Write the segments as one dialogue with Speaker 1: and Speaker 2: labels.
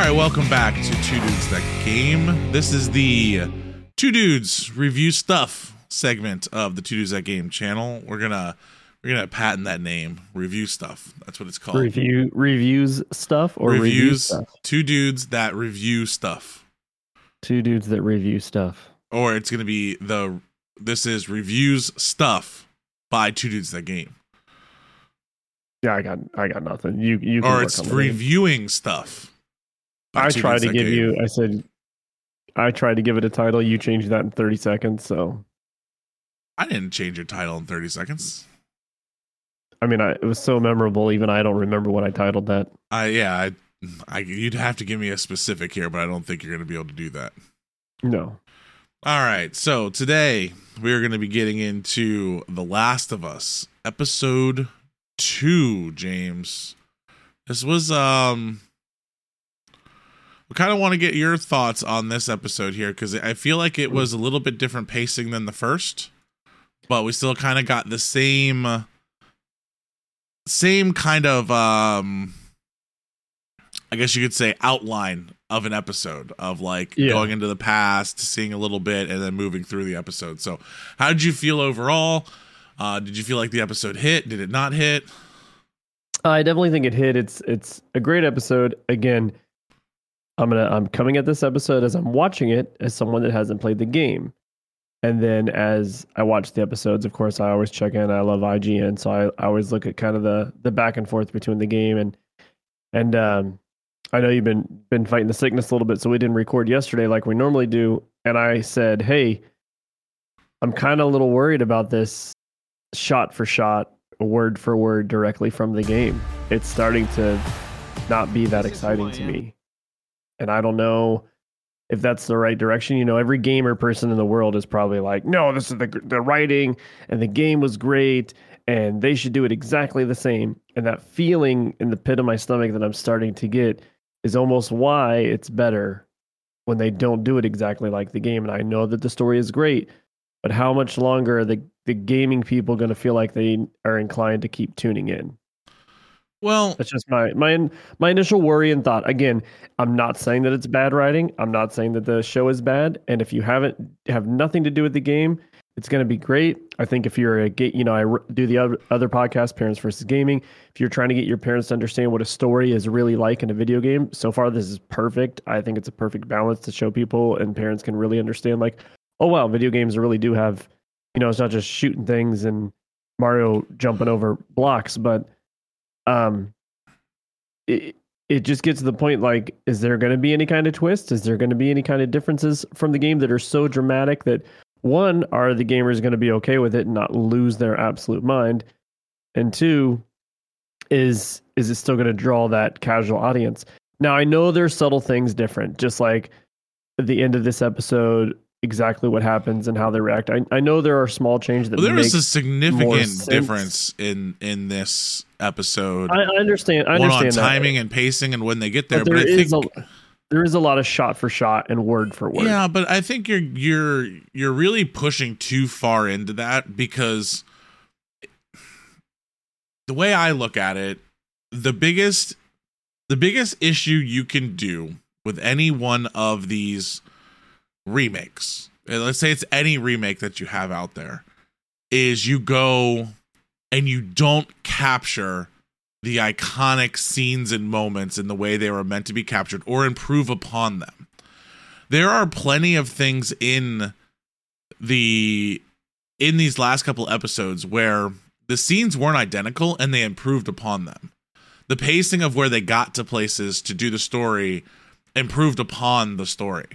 Speaker 1: right, welcome back to Two Dudes That Game. This is the Two Dudes Review Stuff segment of the Two Dudes That Game channel. We're gonna we're gonna patent that name, Review Stuff. That's what it's called.
Speaker 2: Review reviews stuff or review
Speaker 1: Reviews.
Speaker 2: stuff?
Speaker 1: Two dudes that review stuff,
Speaker 2: Two dudes that review stuff.
Speaker 1: or it's gonna be the this is reviews stuff by Two Dudes That Game,
Speaker 2: Yeah, I got I got nothing. You you can
Speaker 1: or it's reviewing stuff.
Speaker 2: I tried to give
Speaker 1: Game.
Speaker 2: you I said I tried to give it a title, you changed that in 30 seconds, so
Speaker 1: I didn't change your title in thirty seconds.
Speaker 2: I mean, I, it was so memorable. Even I don't remember what I titled that.
Speaker 1: I yeah, I, I you'd have to give me a specific here, but I don't think you're going to be able to do that.
Speaker 2: No,
Speaker 1: All right, so today we're going to be getting into The Last of Us, episode 2, James. This was um we kind of want to get your thoughts on this episode here cuz I feel like it was a little bit different pacing than the first, but we still kind of got the same same kind of um I guess you could say outline of an episode of like
Speaker 2: Yeah.
Speaker 1: going into the past, seeing a little bit, and then moving through the episode. So, how did you feel overall? Uh, did you feel like the episode hit? Did it not hit?
Speaker 2: I definitely think it hit. It's it's a great episode. Again, I'm gonna I'm coming at this episode as I'm watching it as someone that hasn't played the game, and then as I watch the episodes, of course, I always check in. I love IGN, so I, I always look at kind of the the back and forth between the game and and um, I know you've been been fighting the sickness a little bit, so we didn't record yesterday like we normally do. And I said, hey, I'm kind of a little worried about this shot for shot word for word directly from the game. It's starting to not be that exciting to me. And I don't know if that's the right direction. You know, every gamer person in the world is probably like, no, this is the, the writing and the game was great and they should do it exactly the same. And that feeling in the pit of my stomach that I'm starting to get is almost why it's better when they don't do it exactly like the game. And I know that the story is great, but how much longer are the, the gaming people going to feel like they are inclined to keep tuning in?
Speaker 1: Well,
Speaker 2: That's just my my my initial worry and thought. Again, I'm not saying that it's bad writing. I'm not saying that the show is bad. And if you haven't have nothing to do with the game, it's going to be great. I think if you're a ga- you know I do the other other podcast, Parents versus Gaming. If you're trying to get your parents to understand what a story is really like in a video game, so far this is perfect. I think it's a perfect balance to show people and parents can really understand. Like, oh wow, video games really do have, you know, it's not just shooting things and Mario jumping over blocks, but um it, it just gets to the point like is there going to be any kind of twist is there going to be any kind of differences from the game that are so dramatic that one are the gamers going to be okay with it and not lose their absolute mind? And two is is it still going to draw that casual audience? Now i know there's subtle things different just like at the end of this episode exactly what happens and how they react i, I know there are small changes that
Speaker 1: well there
Speaker 2: make,
Speaker 1: was a significant difference in in this episode.
Speaker 2: I, I understand i
Speaker 1: one on
Speaker 2: understand that.
Speaker 1: timing and pacing and when they get there,
Speaker 2: but
Speaker 1: but,
Speaker 2: there
Speaker 1: I
Speaker 2: is
Speaker 1: think
Speaker 2: a there is a lot of shot for shot and word for word.
Speaker 1: Yeah, but I think you're you're you're really pushing too far into that because the way I look at it, the biggest the biggest issue you can do with any one of these remakes, and let's say it's any remake that you have out there, is you go and you don't capture the iconic scenes and moments in the way they were meant to be captured or improve upon them. There are plenty of things in the in these last couple episodes where the scenes weren't identical and they improved upon them. The pacing of where they got to places to do the story improved upon the story.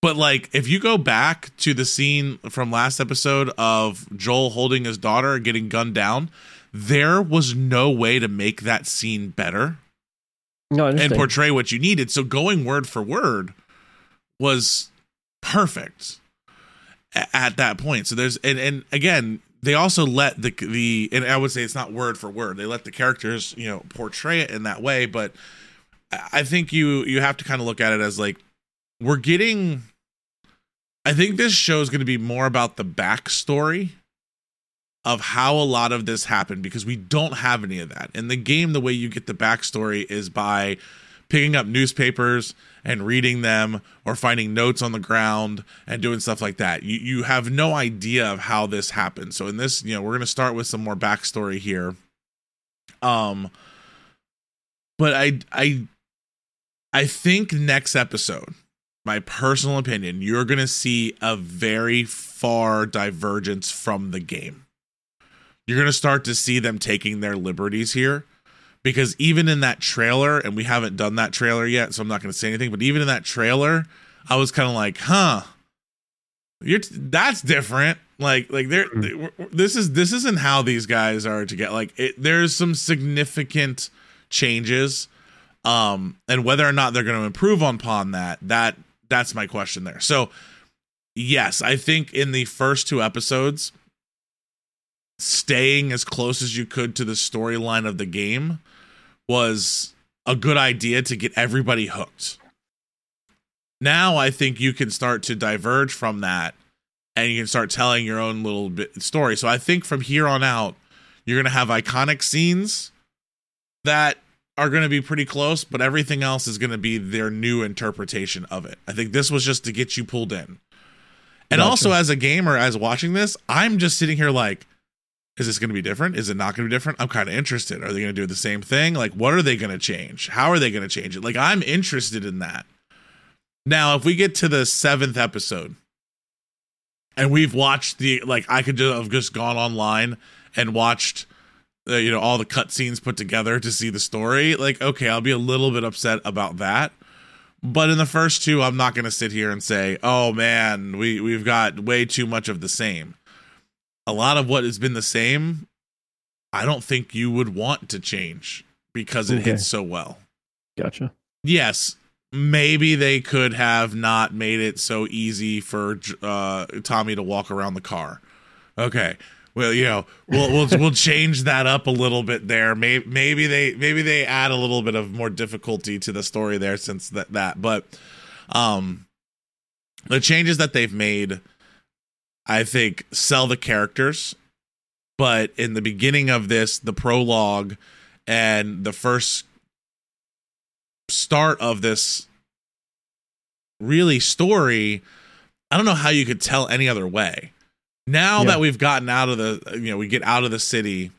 Speaker 1: But like if you go back to the scene from last episode of Joel holding his daughter getting gunned down, there was no way to make that scene better
Speaker 2: no,
Speaker 1: and portray what you needed. So going word for word was perfect at that point. So there's and and again, they also let the the and I would say it's not word for word. They let the characters, you know, portray it in that way, but I I think you you have to kind of look at it as like we're getting I think this show is going to be more about the backstory of how a lot of this happened because we don't have any of that. In the game, the way you get the backstory is by picking up newspapers and reading them or finding notes on the ground and doing stuff like that. You you have no idea of how this happened. So in this, you know, we're gonna start with some more backstory here. Um but I I I think next episode, my personal opinion, you're gonna see a very far divergence from the game. You're gonna start to see them taking their liberties here because even in that trailer, and we haven't done that trailer yet, so I'm not going to say anything. But even in that trailer, I was kind of like, "Huh, you're t- that's different." Like, like there, this is this isn't how these guys are to get. Like, it, there's some significant changes, um, and whether or not they're going to improve upon that, that that's my question there. So, yes, I think in the first two episodes, staying as close as you could to the storyline of the game was a good idea to get everybody hooked. Now I think you can start to diverge from that and you can start telling your own little bit story. So I think from here on out, you're going to have iconic scenes that are going to be pretty close, but everything else is going to be their new interpretation of it. I think this was just to get you pulled in. And gotcha. also as a gamer as watching this, I'm just sitting here like is this going to be different? Is it not going to be different? I'm kind of interested. Are they going to do the same thing? Like, what are they going to change? How are they going to change it? Like, I'm interested in that. Now, if we get to the seventh episode and we've watched the, like, I could have just gone online and watched, you know, all the cutscenes put together to see the story. Like, okay, I'll be a little bit upset about that. But in the first two, I'm not going to sit here and say, "Oh man, we we've got way too much of the same." a lot of what has been the same, I don't think you would want to change because it okay. hits so well.
Speaker 2: Gotcha.
Speaker 1: Yes, maybe they could have not made it so easy for uh, Tommy to walk around the car. Okay. Well, you know, we'll we'll we'll change that up a little bit there. Maybe maybe they maybe they add a little bit of more difficulty to the story there since that that. But um, the changes that they've made I think sell the characters. But in the beginning of this, the prologue and the first start of this really story, I don't know how you could tell any other way. Now yeah. that we've gotten out of the, you know, we get out of the city,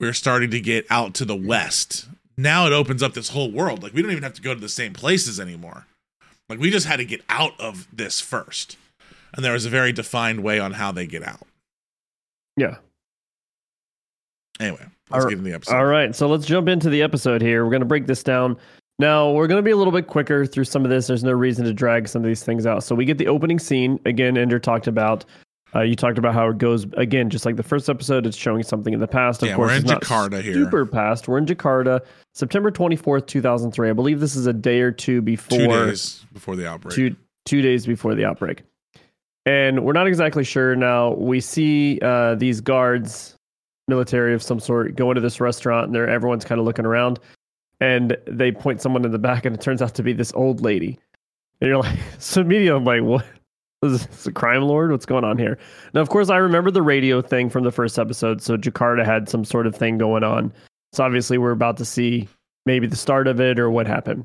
Speaker 1: we're starting to get out to the west. Now it opens up this whole world. Like we don't even have to go to the same places anymore. Like we just had to get out of this first and there was a very defined way on how they get out.
Speaker 2: Yeah.
Speaker 1: Anyway, let's get into the episode.
Speaker 2: All right, so let's jump into the episode here. We're going to break this down. Now, we're going to be a little bit quicker through some of this. There's no reason to drag some of these things out. So we get the opening scene. Again, Ender talked about uh, you talked about how it goes again, just like the first episode. It's showing something in the past.
Speaker 1: Of yeah, course, we're in Jakarta here.
Speaker 2: Super past. We're in Jakarta, September twenty fourth, two thousand three. I believe this is a day or two before.
Speaker 1: Two days before the outbreak.
Speaker 2: Two two days before the outbreak and we're not exactly sure now. We see uh, these guards, military of some sort, go into this restaurant, and they're everyone's kind of looking around, and they point someone in the back, and it turns out to be this old lady. And you're like, so immediately I'm like, what? Is this a crime lord? What's going on here? Now, of course, I remember the radio thing from the first episode. So Jakarta had some sort of thing going on. So obviously, we're about to see maybe the start of it or what happened.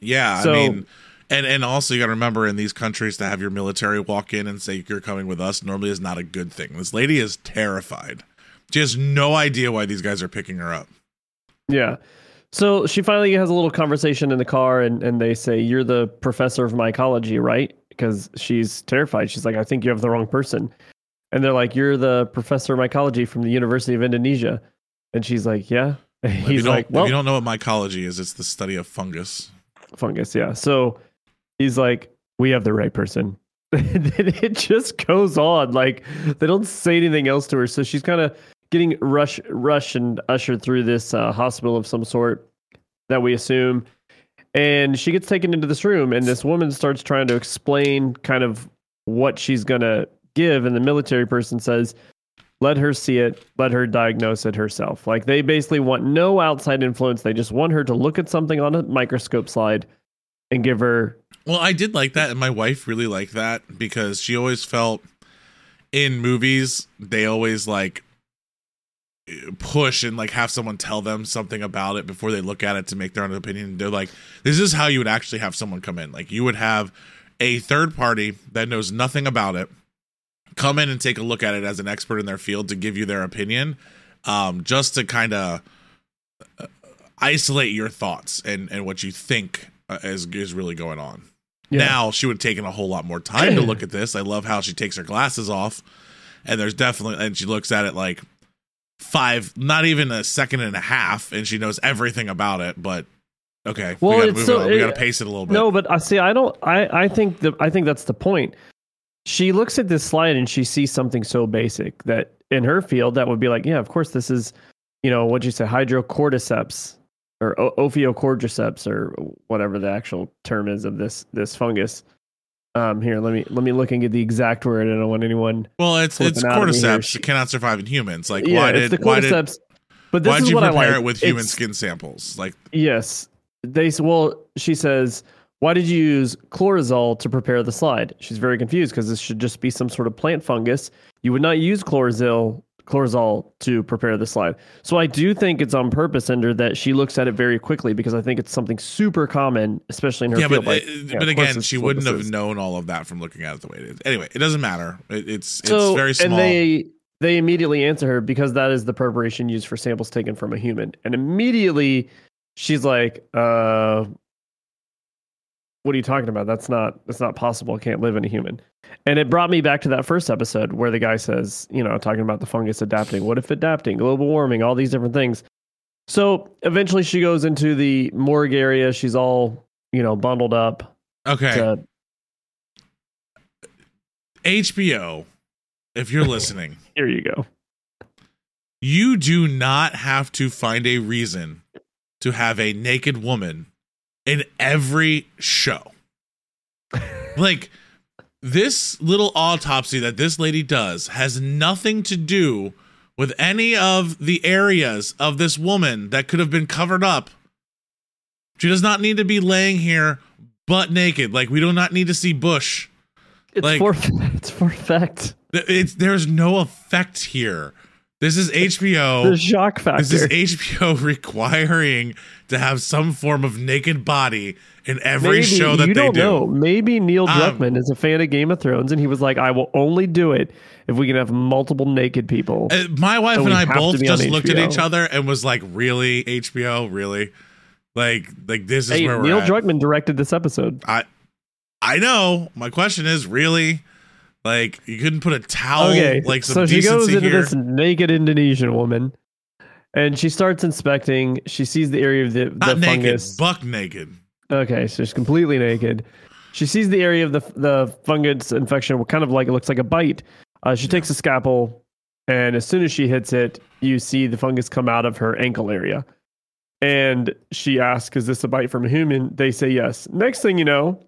Speaker 1: Yeah, so, I mean and and also you got to remember in these countries to have your military walk in and say you're coming with us normally is not a good thing. This lady is terrified. She has no idea why these guys are picking her up.
Speaker 2: Yeah. So she finally has a little conversation in the car and, and they say, You're the professor of mycology, right? Because she's terrified. She's like, I think you have the wrong person. And they're like, You're the professor of mycology from the University of Indonesia. And she's like, Yeah. And he's like,
Speaker 1: Well, if you don't know what mycology is, it's the study of fungus.
Speaker 2: Fungus, yeah. So he's like, we have the right person. and then it just goes on. Like they don't say anything else to her. So she's kind of getting rush, rush and ushered through this uh, hospital of some sort that we assume. And she gets taken into this room, and this woman starts trying to explain kind of what she's going to give. And the military person says, let her see it, let her diagnose it herself. Like they basically want no outside influence. They just want her to look at something on a microscope slide and give her
Speaker 1: well, I did like that, and my wife really liked that because she always felt in movies they always like push and like have someone tell them something about it before they look at it to make their own opinion. They're like, this is how you would actually have someone come in. Like you would have a third party that knows nothing about it come in and take a look at it as an expert in their field to give you their opinion, um, just to kind of uh, isolate your thoughts and and what you think uh, is is really going on.
Speaker 2: Yeah.
Speaker 1: Now she would have taken a whole lot more time to look at this. I love how she takes her glasses off, and there's definitely and she looks at it like five, not even a second and a half, and she knows everything about it. But okay,
Speaker 2: Well,
Speaker 1: we gotta, move
Speaker 2: so,
Speaker 1: it, on. we gotta pace it a little bit.
Speaker 2: No, but I see. I don't. I I think that I think that's the point. She looks at this slide and she sees something so basic that in her field that would be like, yeah, of course this is, you know, what'd you say, hydrocordyceps or o- ophiocordyceps or whatever the actual term is of this this fungus. Um, here, let me let me look and get the exact word. I don't want anyone.
Speaker 1: well, it's it's
Speaker 2: flipping out of me here.
Speaker 1: cordyceps. It cannot survive in humans. Like
Speaker 2: yeah,
Speaker 1: why did
Speaker 2: the
Speaker 1: why did
Speaker 2: but this
Speaker 1: why
Speaker 2: is
Speaker 1: did you prepare
Speaker 2: like.
Speaker 1: it with human
Speaker 2: It's-
Speaker 1: skin samples? Like
Speaker 2: Yes. They well, she says, "Why did you use chlorazol to prepare the slide?" She's very confused because this should just be some sort of plant fungus. You would not use chlorazol chlorazol to prepare the slide. So I do think it's on purpose, Ender, that she looks at it very quickly because I think it's something super common, especially in her
Speaker 1: yeah,
Speaker 2: field.
Speaker 1: but
Speaker 2: like, yeah,
Speaker 1: but again, she wouldn't have known all of that from looking at it the way it is. Anyway, it doesn't matter. It, it's it's
Speaker 2: So
Speaker 1: very small.
Speaker 2: and they they immediately answer her because that is the preparation used for samples taken from a human, and immediately she's like, "Uh, what are you talking about? That's not that's not possible. It can't live in a human." And it brought me back to that first episode where the guy says, you know, talking about the fungus adapting. What if adapting? Global warming, all these different things. So eventually, she goes into the morgue area. She's all you know bundled up.
Speaker 1: okay,
Speaker 2: To,
Speaker 1: HBO, if you're listening,
Speaker 2: here you go.
Speaker 1: you do not have to find a reason to have a naked woman in every show. like this little autopsy that this lady does has nothing to do with any of the areas of this woman that could have been covered up. She does not need to be laying here butt naked. Like we do not need to see bush.
Speaker 2: It's
Speaker 1: Like-
Speaker 2: for it's for effect.
Speaker 1: It's there's no effect here. This is HBO.
Speaker 2: The shock factor.
Speaker 1: This is HBO requiring to have some form of naked body in every
Speaker 2: Maybe,
Speaker 1: show that
Speaker 2: you
Speaker 1: they
Speaker 2: don't
Speaker 1: do.
Speaker 2: know. Maybe Neil
Speaker 1: Um,
Speaker 2: Druckmann is a fan of Game of Thrones, and he was like, "I will only do it if we can have multiple naked people."
Speaker 1: Uh, My wife
Speaker 2: So
Speaker 1: and I both just looked at each other and was like, "Really, HBO? Really? Like, like this is
Speaker 2: hey,
Speaker 1: where we're
Speaker 2: Neil
Speaker 1: at."
Speaker 2: Druckmann directed this episode.
Speaker 1: I, I know. My question is, really? Like, you couldn't put a towel,
Speaker 2: okay,
Speaker 1: like some
Speaker 2: so she goes into
Speaker 1: here.
Speaker 2: this naked Indonesian woman, and she starts inspecting. She sees the area of the, the
Speaker 1: Not naked,
Speaker 2: fungus.
Speaker 1: buck naked.
Speaker 2: Okay, so she's completely naked. She sees the area of the the fungus infection, What kind of like it looks like a bite. Uh, she takes a scalpel, and as soon as she hits it, you see the fungus come out of her ankle area. And she asks, "Is this a bite from a human?" They say yes. Next thing you know,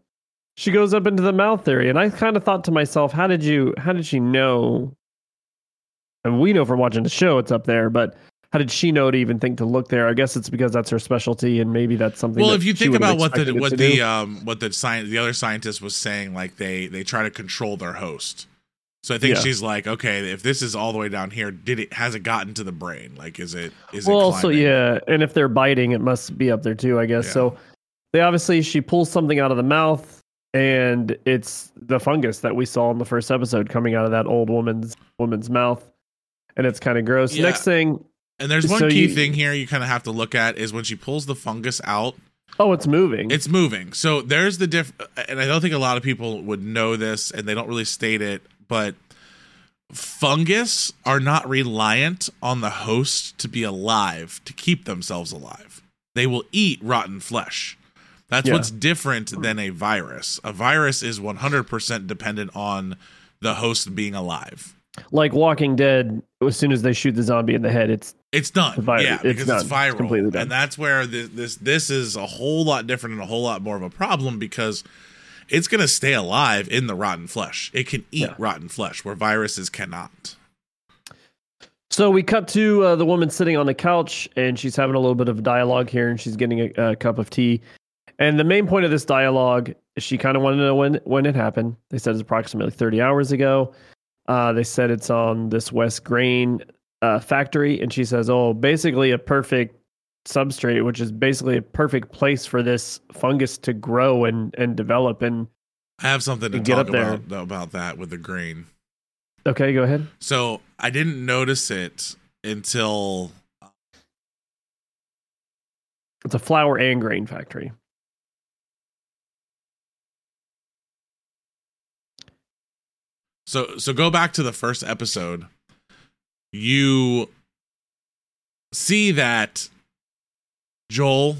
Speaker 2: she goes up into the mouth area, and I kind of thought to myself, "How did you? How did she know?" And we know from watching the show, it's up there, but. How did she know to even think to look there? I guess it's because that's her specialty, and maybe that's something.
Speaker 1: Well,
Speaker 2: that
Speaker 1: if you think about what the what the um what the science the other scientist was saying, like they they try to control their host. So I think
Speaker 2: Yeah.
Speaker 1: she's like, okay, if this is all the way down here, did it has it gotten to the brain? Like, is it is
Speaker 2: well,
Speaker 1: it?
Speaker 2: also
Speaker 1: climbing?
Speaker 2: yeah, and if they're biting, it must be up there too, I guess.
Speaker 1: Yeah.
Speaker 2: So they obviously she pulls something out of the mouth, and it's the fungus that we saw in the first episode coming out of that old woman's woman's mouth, and it's kind of gross.
Speaker 1: Yeah.
Speaker 2: Next thing,
Speaker 1: And there's one
Speaker 2: So
Speaker 1: key
Speaker 2: you-
Speaker 1: thing here you kind of have to look at is when she pulls the fungus out,
Speaker 2: oh, it's moving.
Speaker 1: it's moving. So there's the diff, and I don't think a lot of people would know this, and they don't really state it, but fungus are not reliant on the host to be alive to keep themselves alive. They will eat rotten flesh. That's
Speaker 2: Yeah.
Speaker 1: what's different than a virus. A virus is 100% dependent on the host being alive.
Speaker 2: like Walking Dead. As soon as they shoot the zombie in the head, it's
Speaker 1: It's done.
Speaker 2: Vi-
Speaker 1: yeah,
Speaker 2: it's
Speaker 1: because
Speaker 2: done.
Speaker 1: it's
Speaker 2: It's
Speaker 1: viral.
Speaker 2: completely done.
Speaker 1: And that's where this, this this is a whole lot different and a whole lot more of a problem because it's going to stay alive in the rotten flesh. It can eat
Speaker 2: Yeah.
Speaker 1: rotten flesh where viruses cannot.
Speaker 2: So we cut to uh, the woman sitting on the couch, and she's having a little bit of dialogue here, and she's getting a, a cup of tea. And the main point of this dialogue, is she kind of wanted to know when when it happened. They said it's approximately 30 hours ago. Uh, they said it's on this West Grain uh, factory, and she says, "Oh, basically a perfect substrate, which is basically a perfect place for this fungus to grow and and develop." And
Speaker 1: I have something to
Speaker 2: Get
Speaker 1: talk
Speaker 2: up there.
Speaker 1: about about that with the grain.
Speaker 2: okay, go ahead.
Speaker 1: So I didn't notice it until
Speaker 2: It's a flour and grain factory.
Speaker 1: So so go back to the first episode. You see that Joel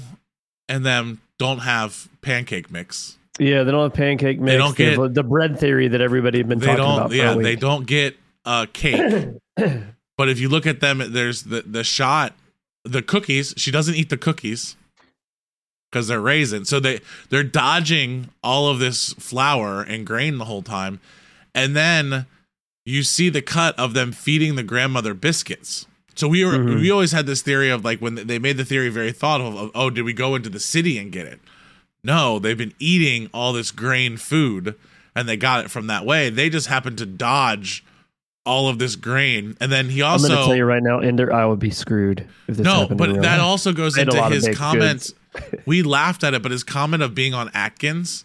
Speaker 1: and them don't have pancake mix.
Speaker 2: Yeah, they don't have pancake mix.
Speaker 1: They don't get-
Speaker 2: the bread theory that everybody had been talking about.
Speaker 1: yeah,
Speaker 2: a
Speaker 1: they don't get uh cake. but if you look at them there's the the shot the cookies, she doesn't eat the cookies cuz they're raisin. So they they're dodging all of this flour and grain the whole time. And then you see the cut of them feeding the grandmother biscuits. So we were
Speaker 2: Mhm.
Speaker 1: we always had this theory of like when they made the theory very thoughtful of oh did we go into the city and get it? No, they've been eating all this grain food and they got it from that way. They just happened to dodge all of this grain. And then he
Speaker 2: I'm
Speaker 1: also
Speaker 2: going to tell you right now, Ender, I would be screwed if this
Speaker 1: no, but that
Speaker 2: life.
Speaker 1: also goes
Speaker 2: I had a
Speaker 1: into his comments. we laughed at it, but his comment of being on Atkins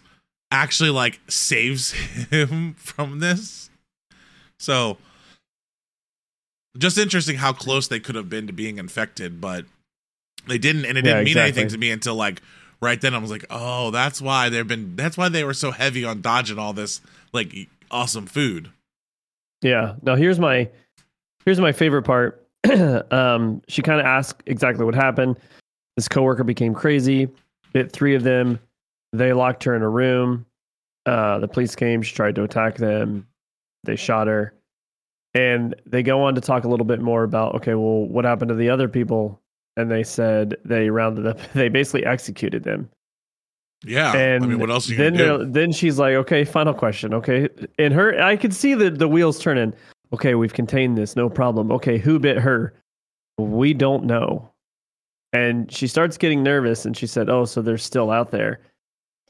Speaker 1: actually like saves him from this. So just interesting how close they could have been to being infected, but they didn't, and it didn't mean anything to me until like right then. I was like, oh, that's why they've been. That's why they were so heavy on dodging all this like awesome food.
Speaker 2: Yeah. Now here's my here's my favorite part. um, she kind of asked exactly what happened. This coworker became crazy, bit three of them. They locked her in a room. Uh, the police came. She tried to attack them. They shot her, and they go on to talk a little bit more about okay, well, what happened to the other people? And they said they rounded up. They basically executed them.
Speaker 1: Yeah,
Speaker 2: And
Speaker 1: I mean, what else are you
Speaker 2: then then she's like, okay, final question. Okay, and her, I could see the the wheels turning. Okay, we've contained this, no problem. Okay, who bit her? We don't know. And she starts getting nervous, and she said, "Oh, so they're still out there."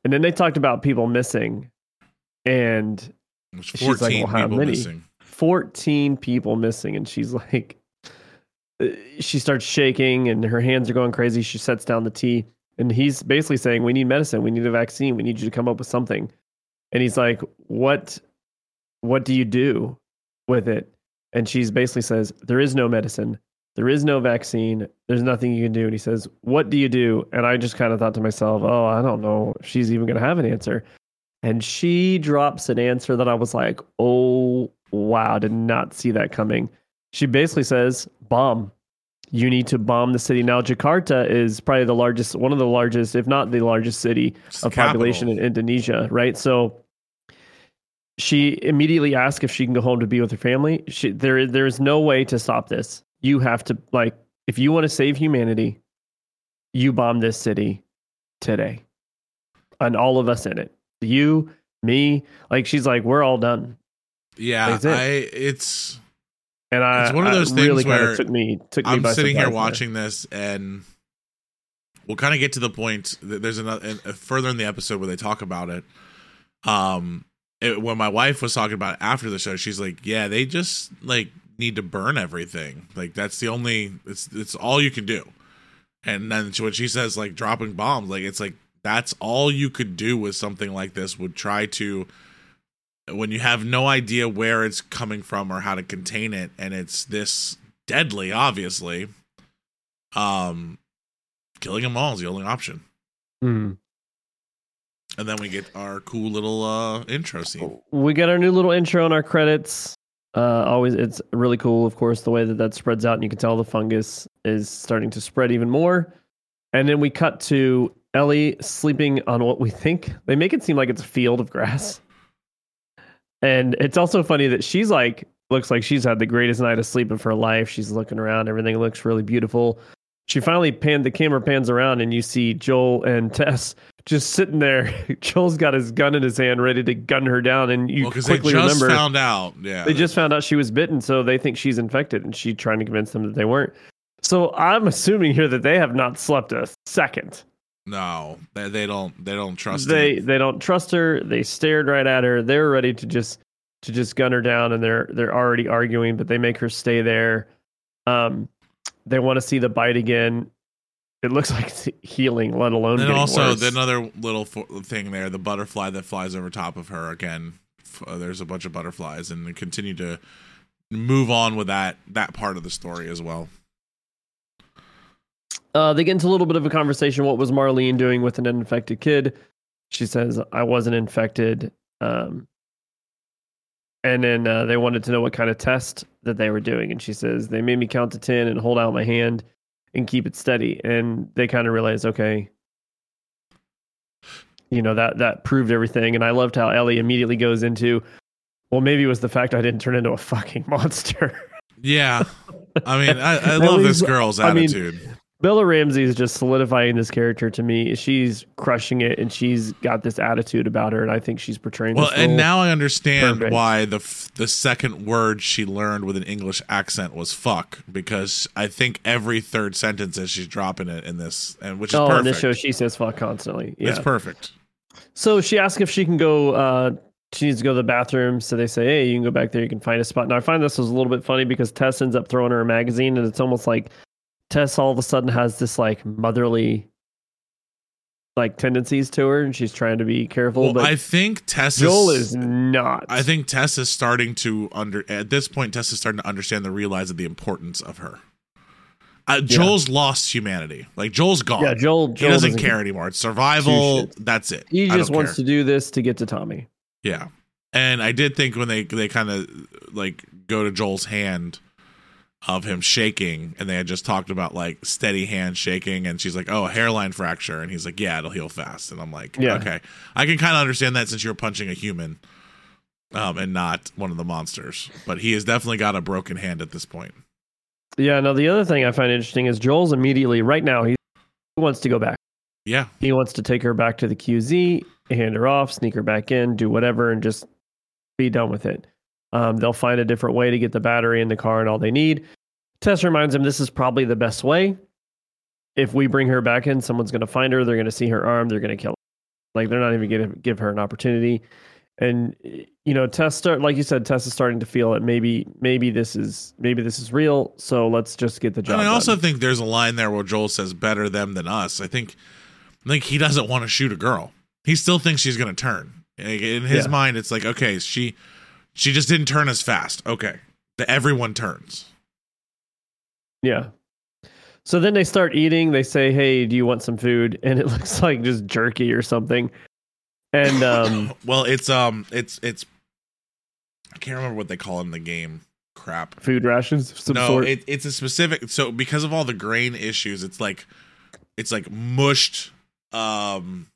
Speaker 2: And then they talked about people missing, and she's like,
Speaker 1: Fourteen
Speaker 2: well, how many?
Speaker 1: missing.
Speaker 2: 14 people missing. And she's like uh, she starts shaking and her hands are going crazy. She sets down the tea and he's basically saying we need medicine. We need a vaccine. We need you to come up with something. And he's like what what do you do with it? And she's basically says there is no medicine there is no vaccine there's nothing you can do and he says what do you do and i just kind of thought to myself oh i don't know if she's even going to have an answer and she drops an answer that I was like, oh, wow, did not see that coming. She basically says, bomb. You need to bomb the city. Now, Jakarta is probably the largest, one of the largest, if not the largest city
Speaker 1: It's
Speaker 2: of population
Speaker 1: capital.
Speaker 2: in Indonesia, right? So she immediately asks if she can go home to be with her family. She, there, there is no way to stop this. You have to, like, if you want to save humanity, you bomb this city today. And all of us in it. You, me, like, she's like, we're all done.
Speaker 1: Yeah,
Speaker 2: it.
Speaker 1: I it's
Speaker 2: And I,
Speaker 1: It's one of those
Speaker 2: really
Speaker 1: things
Speaker 2: kinda
Speaker 1: where
Speaker 2: took me, took me
Speaker 1: I'm
Speaker 2: by
Speaker 1: sitting here
Speaker 2: there.
Speaker 1: watching this, and we'll kind of get to the point. that There's another and, further in the episode where they talk about it. Um, it, when my wife was talking about it after the show, she's like, "Yeah, they just like need to burn everything. Like that's the only it's it's all you can do." And then when she says like dropping bombs, like it's like that's all you could do with something like this. Would try to when you have no idea where it's coming from or how to contain it and it's this deadly obviously um killing them all is the only option
Speaker 2: Mm.
Speaker 1: and then we get our cool little uh intro scene
Speaker 2: We got our new little intro and our credits. Uh, always, it's really cool, of course, the way that that spreads out, and you can tell the fungus is starting to spread even more. And then we cut to Ellie sleeping on what we think they make it seem like it's a field of grass. And it's also funny that she's like, looks like she's had the greatest night of sleep of her life. She's looking around, everything looks really beautiful. She finally panned the camera pans around, and you see Joel and Tess just sitting there. Joel's got his gun in his hand, ready to gun her down, and you
Speaker 1: well
Speaker 2: quickly
Speaker 1: just
Speaker 2: remember
Speaker 1: found out yeah
Speaker 2: they just found out she was bitten, so they think she's infected, and she's trying to convince them that they weren't. So I'm assuming here that they have not slept a second.
Speaker 1: no they, they don't they don't trust
Speaker 2: they
Speaker 1: it.
Speaker 2: they don't trust her. They stared right at her. They're ready to just to just gun her down, and they're they're already arguing, but they make her stay there. Um, they want to see the bite again. It looks like it's healing, let alone.
Speaker 1: And also another little fo- thing there, the butterfly that flies over top of her again. Uh, there's a bunch of butterflies, and they continue to move on with that that part of the story as well.
Speaker 2: Uh, they get into a little bit of a conversation. What was Marlene doing with an infected kid? She says, I wasn't infected. Um, and then uh, they wanted to know what kind of test that they were doing. And she says, they made me count to 10 and hold out my hand and keep it steady. And they kind of realized, okay, you know, that, that proved everything. And I loved how Ellie immediately goes into, well, maybe it was the fact I didn't turn into a fucking monster.
Speaker 1: Yeah, I mean, I, I love
Speaker 2: least-
Speaker 1: this girl's
Speaker 2: I mean,
Speaker 1: attitude.
Speaker 2: Bella Ramsey is just solidifying this character to me. She's crushing it, and she's got this attitude about her, and I think she's portraying.
Speaker 1: well, and now I understand
Speaker 2: perfect.
Speaker 1: why the f- the second word she learned with an English accent was "fuck" because I think every third sentence is she's dropping it in this, and which is
Speaker 2: oh,
Speaker 1: perfect.
Speaker 2: in this show, she says "fuck" constantly. Yeah.
Speaker 1: It's perfect.
Speaker 2: so she asks if she can go. Uh, she needs to go to the bathroom. So they say, "Hey, you can go back there. You can find a spot." Now I find this was a little bit funny because Tess ends up throwing her a magazine, and it's almost like Tess all of a sudden has this like motherly like tendencies to her, and she's trying to be careful.
Speaker 1: Well,
Speaker 2: but
Speaker 1: I think Tess
Speaker 2: Joel is not.
Speaker 1: I think Tess is starting to under at this point. Tess is starting to understand the realize of the importance of her. Uh, Joel's lost humanity. Like Joel's gone.
Speaker 2: Yeah, Joel.
Speaker 1: he
Speaker 2: Joel
Speaker 1: doesn't care anymore. It's survival. That's it.
Speaker 2: He just wants
Speaker 1: care.
Speaker 2: to do this to get to Tommy.
Speaker 1: Yeah, and I did think when they they kind of like go to Joel's hand of him shaking, and they had just talked about like steady hand shaking, and she's like, "Oh, a hairline fracture," and he's like, "Yeah, it'll heal fast," and I'm like,
Speaker 2: Yeah.
Speaker 1: "Okay, I can kind of understand that since you're punching a human." Um, and not one of the monsters, but he has definitely got a broken hand at this point.
Speaker 2: Yeah. Now the other thing I find interesting is Joel's immediately right now he wants to go back.
Speaker 1: Yeah,
Speaker 2: He wants to take her back to the QZ, hand her off, sneak her back in, do whatever, and just be done with it. Um, they'll find a different way to get the battery in the car and all they need. Tess reminds him this is probably the best way. If we bring her back in, someone's going to find her. They're going to see her arm. They're going to kill her. Like they're not even going to give her an opportunity. And you know, Tess start like you said, Tess is starting to feel that maybe maybe this is maybe this is real. So let's just get the job.
Speaker 1: and I
Speaker 2: done.
Speaker 1: also think there's a line there where Joel says, "Better them than us." I think, I think he doesn't want to shoot a girl. He still thinks she's going to turn. In his
Speaker 2: Yeah.
Speaker 1: mind, it's like, okay, she, she just didn't turn as fast. Okay, the, everyone turns.
Speaker 2: Yeah. So then they start eating. They say, "Hey, do you want some food?" And it looks like just jerky or something. And um,
Speaker 1: well, it's um, it's it's. I can't remember what they call it in the game. Crap.
Speaker 2: food rations
Speaker 1: no,
Speaker 2: sort.
Speaker 1: it, it's a specific. So because of all the grain issues, it's like, it's like mushed. Um,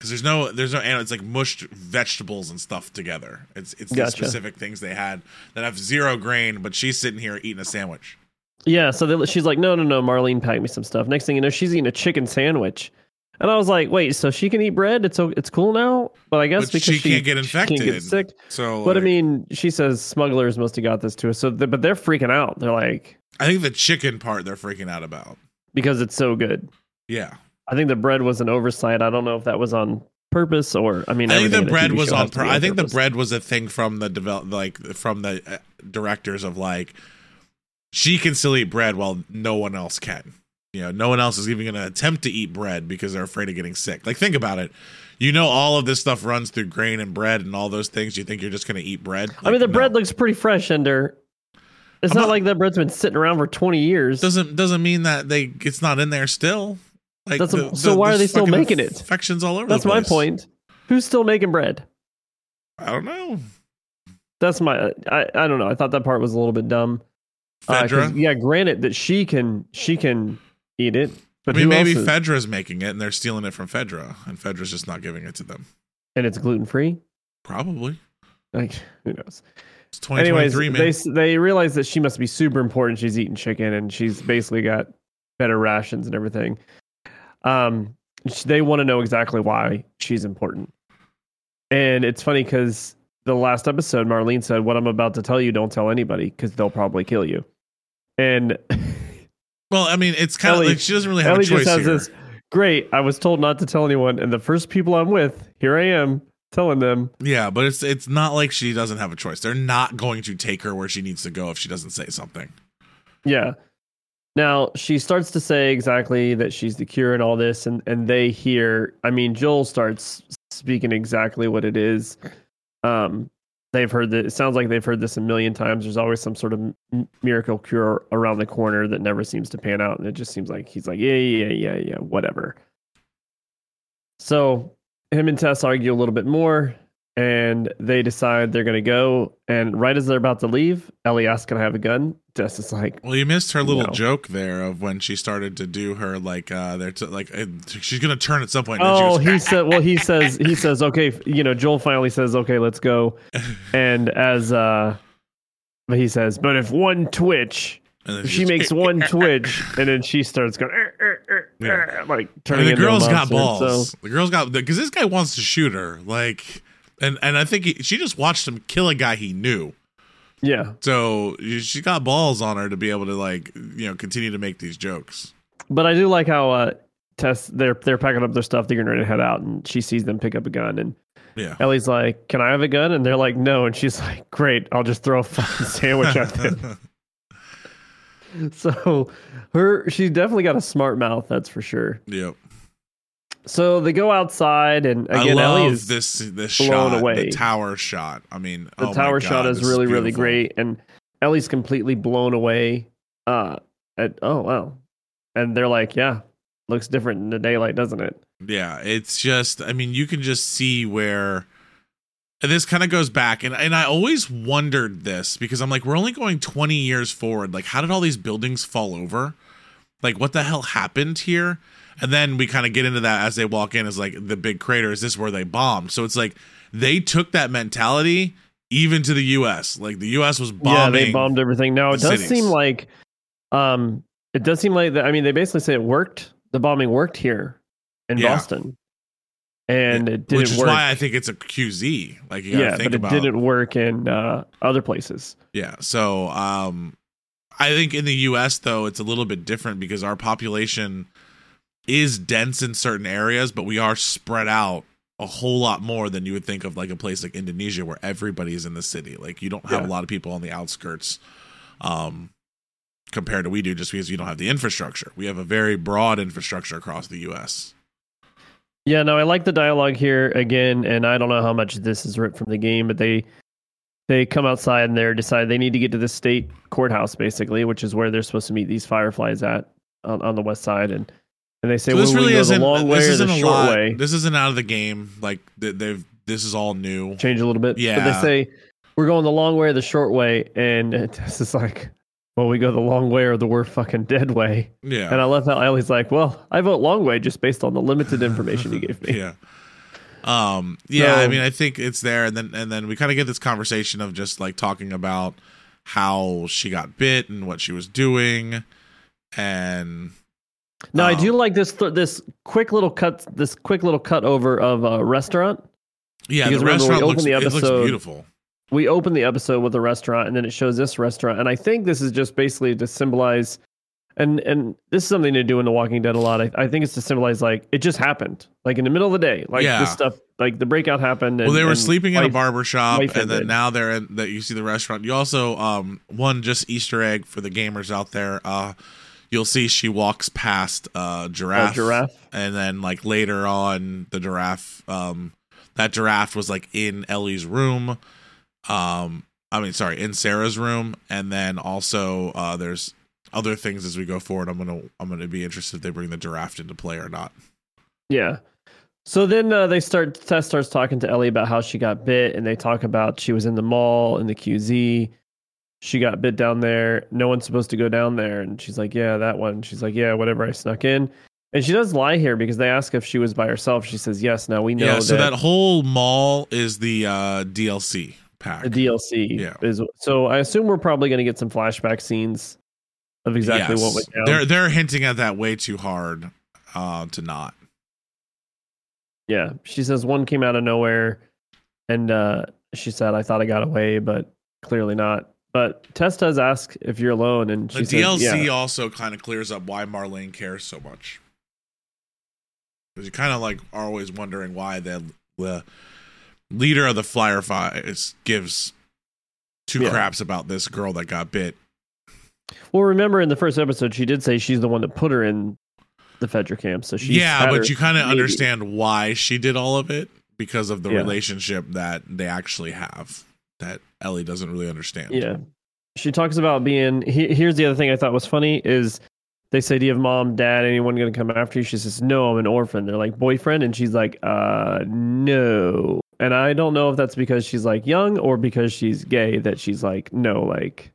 Speaker 1: because there's no there's no animal. It's like mushed vegetables and stuff together. It's it's the
Speaker 2: Gotcha.
Speaker 1: specific things they had that have zero grain. But she's sitting here eating a sandwich.
Speaker 2: yeah. So they, she's like, "No, no, no." Marlene packed me some stuff. Next thing you know, she's eating a chicken sandwich. And I was like, "Wait, so she can eat bread? It's it's cool now?" But I guess
Speaker 1: But
Speaker 2: because
Speaker 1: she can't get
Speaker 2: she can't get sick.
Speaker 1: So,
Speaker 2: But I mean, she says smugglers must have got this to us. So, th- but they're freaking out. They're like,
Speaker 1: I think the chicken part they're freaking out about.
Speaker 2: because it's so good.
Speaker 1: Yeah,
Speaker 2: I think the bread was an oversight. I don't know if that was on purpose or I mean,
Speaker 1: I think the
Speaker 2: everything in a
Speaker 1: bread was on. Pur-
Speaker 2: be
Speaker 1: I think the bread was a thing from the develop, like from the uh, directors of like she can still eat bread while no one else can. You know, no one else is even going to attempt to eat bread because they're afraid of getting sick. Like, think about it. You know, all of this stuff runs through grain and bread and all those things. You think you're just going to eat bread?
Speaker 2: I mean, the
Speaker 1: Like,
Speaker 2: bread
Speaker 1: no.
Speaker 2: looks pretty fresh, Ender. It's not,
Speaker 1: not-
Speaker 2: like that bread's been sitting around for 20 years.
Speaker 1: doesn't doesn't mean that they it's not in there still. Like,
Speaker 2: That's a- so why are they still making it?
Speaker 1: Infections all over.
Speaker 2: That's
Speaker 1: the
Speaker 2: my point. Who's still making bread?
Speaker 1: I don't know.
Speaker 2: That's my. I, I don't know. I thought that part was a little bit dumb. Uh, yeah, granted that she can she can eat it, but
Speaker 1: I mean, maybe
Speaker 2: is-
Speaker 1: Fedra's making it and they're stealing it from Fedra, and Fedra's just not giving it to them.
Speaker 2: and it's gluten free.
Speaker 1: Probably.
Speaker 2: Like who knows?
Speaker 1: It's
Speaker 2: Anyways,
Speaker 1: 2023,
Speaker 2: they they realize that she must be super important. She's eating chicken and she's basically got better rations and everything. Um, they want to know exactly why she's important. And it's funny because the last episode, Marlene said, "What I'm about to tell you, don't tell anybody because they'll probably kill you." And
Speaker 1: Well, I mean, it's kind of like she doesn't really have
Speaker 2: Ellie
Speaker 1: a choice
Speaker 2: just has
Speaker 1: here.
Speaker 2: this. Great, I was told not to tell anyone, and the first people I'm with, here I am telling them.
Speaker 1: Yeah, but it's it's not like she doesn't have a choice. They're not going to take her where she needs to go if she doesn't say something.
Speaker 2: Yeah. Now she starts to say exactly that she's the cure and all this, and and they hear. I mean, Joel starts speaking exactly what it is. Um, they've heard that. It sounds like they've heard this a million times. There's always some sort of miracle cure around the corner that never seems to pan out, and it just seems like he's like, yeah, yeah, yeah, yeah, whatever. So him and Tess argue a little bit more and they decide they're going to go. And right as they're about to leave, Ellie asks, Can I have a gun? Tess is like,
Speaker 1: Well, you missed her little
Speaker 2: No.
Speaker 1: joke there of when she started to do her like uh they're t- like uh, she's gonna turn at some point. and
Speaker 2: Oh,
Speaker 1: she goes,
Speaker 2: he said, Well, he says, he says, Okay, you know, Joel finally says, Okay, let's go. And as, uh, but he says, But if one twitch,
Speaker 1: and
Speaker 2: she makes one twitch, and then she starts going, "Er, er, er,
Speaker 1: Yeah.
Speaker 2: er," like turning
Speaker 1: mean, the girl's got balls.
Speaker 2: So,
Speaker 1: The girl's got because this guy wants to shoot her. Like, and and I think he, she just watched him kill a guy he knew.
Speaker 2: yeah.
Speaker 1: So she got balls on her to be able to like you know continue to make these jokes.
Speaker 2: But I do like how uh, Tess they're they're packing up their stuff, they're getting ready to head out, and she sees them pick up a gun, and
Speaker 1: Yeah.
Speaker 2: Ellie's like, "Can I have a gun?" And they're like, "No," and she's like, "Great, I'll just throw a fucking sandwich at them." so her she's definitely got a smart mouth, that's for sure.
Speaker 1: yep.
Speaker 2: So they go outside, and again,
Speaker 1: I
Speaker 2: Ellie
Speaker 1: love
Speaker 2: is
Speaker 1: this this
Speaker 2: blown
Speaker 1: shot,
Speaker 2: away.
Speaker 1: the tower shot. I mean,
Speaker 2: the
Speaker 1: oh my
Speaker 2: tower
Speaker 1: God,
Speaker 2: shot is really really great, and Ellie's completely blown away. Uh, at oh wow, and they're like, "Yeah, looks different in the daylight, doesn't it?"
Speaker 1: Yeah, it's just I mean, you can just see where and this kind of goes back and and I always wondered this because I'm like we're only going 20 years forward. Like how did all these buildings fall over? Like what the hell happened here? And then we kind of get into that as they walk in as like the big crater is this where they bombed. So it's like they took that mentality even to the US. Like the US was bombing.
Speaker 2: Yeah, they bombed everything. Now it does
Speaker 1: cities.
Speaker 2: seem like, um, it does seem like that. I mean, they basically say it worked. The bombing worked here in
Speaker 1: Yeah.
Speaker 2: Boston, and it didn't
Speaker 1: which is
Speaker 2: work.
Speaker 1: why I think it's a QZ. Like you
Speaker 2: yeah,
Speaker 1: think
Speaker 2: but it
Speaker 1: about
Speaker 2: didn't work in uh, other places.
Speaker 1: Yeah. So um I think in the US though it's a little bit different because our population is dense in certain areas, but we are spread out a whole lot more than you would think of like a place like Indonesia where everybody is in the city. Like you don't have
Speaker 2: Yeah.
Speaker 1: a lot of people on the outskirts um compared to we do just because you don't have the infrastructure. We have a very broad infrastructure across the US.
Speaker 2: Yeah, no, I like the dialogue here again, and I don't know how much this is ripped from the game, but they they come outside and they're decide they need to get to the state courthouse basically, which is where they're supposed to meet these fireflies at on, on the west side, and and they say,
Speaker 1: So this really isn't
Speaker 2: long way
Speaker 1: this
Speaker 2: or
Speaker 1: isn't
Speaker 2: the
Speaker 1: a
Speaker 2: short
Speaker 1: lot.
Speaker 2: way."
Speaker 1: This isn't out of the game. Like they- they've this is all new.
Speaker 2: change a little bit. But
Speaker 1: Yeah.
Speaker 2: they say we're going the long way or the short way, and Tess is like, "Well, we go the long way or the we're fucking dead way."
Speaker 1: Yeah.
Speaker 2: And I love how Ellie's like, "Well, I vote long way just based on the limited information you gave me."
Speaker 1: yeah um yeah
Speaker 2: So-
Speaker 1: i mean i think it's there and then and then we kind of get this conversation of just like talking about how she got bit and what she was doing and
Speaker 2: Now I
Speaker 1: um,
Speaker 2: do like this th- this quick little cut this quick little cut over of a restaurant.
Speaker 1: yeah
Speaker 2: Because
Speaker 1: the
Speaker 2: we
Speaker 1: restaurant looks,
Speaker 2: the
Speaker 1: it looks beautiful
Speaker 2: We open the episode with a restaurant, and then it shows this restaurant, and I think this is just basically to symbolize. And and this is something to do in The Walking Dead a lot. I, I think it's to symbolize like it just happened, like in the middle of the day, like
Speaker 1: Yeah.
Speaker 2: this stuff, like the breakout happened. And,
Speaker 1: well they were sleeping in a
Speaker 2: life-
Speaker 1: barber shop
Speaker 2: life
Speaker 1: and then now they're in that you see the restaurant you also um one just easter egg for the gamers out there uh you'll see she walks past uh
Speaker 2: a
Speaker 1: giraffe
Speaker 2: giraffe.
Speaker 1: and then like later on the giraffe um that giraffe was like in Ellie's room um I mean sorry in Sarah's room and then also uh there's other things as we go forward I'm going to I'm going to be interested if they bring the giraffe into play or not
Speaker 2: Yeah. So then uh, they start. Tess starts talking to Ellie about how she got bit, and they talk about she was in the mall in the QZ. She got bit down there. No one's supposed to go down there, and she's like, "Yeah, that one." She's like, "Yeah, whatever." I snuck in, and she does lie here because they ask if she was by herself. She says, "Yes." Now we know
Speaker 1: yeah so
Speaker 2: that,
Speaker 1: that whole mall is the uh DLC pack
Speaker 2: the DLC
Speaker 1: Yeah.
Speaker 2: is. So I assume we're probably going to get some flashback scenes of exactly what went down.
Speaker 1: They're they're hinting at that way too hard uh, to not.
Speaker 2: Yeah, she says one came out of nowhere, and uh, she said, "I thought I got away, but clearly not." But Tess does ask if you're alone, and
Speaker 1: The
Speaker 2: says,
Speaker 1: DLC
Speaker 2: "Yeah,
Speaker 1: also kind of clears up why Marlene cares so much. Because you kind of like are always wondering why the the leader of the flyer Fireflies gives two
Speaker 2: Yeah.
Speaker 1: craps about this girl that got bit.
Speaker 2: Well, remember in the first episode, she did say she's the one that put her in the Fedra camp. So she
Speaker 1: yeah, but you kind of understand why she did all of it because of the
Speaker 2: Yeah.
Speaker 1: relationship that they actually have that Ellie doesn't really understand.
Speaker 2: Yeah. She talks about being. He, here's the other thing I thought was funny is they say, "Do you have mom, dad, anyone going to come after you?" She says, "No, I'm an orphan." They're like, "Boyfriend," and she's like, "Uh, no." And I don't know if that's because she's like young or because she's gay that she's like, no, like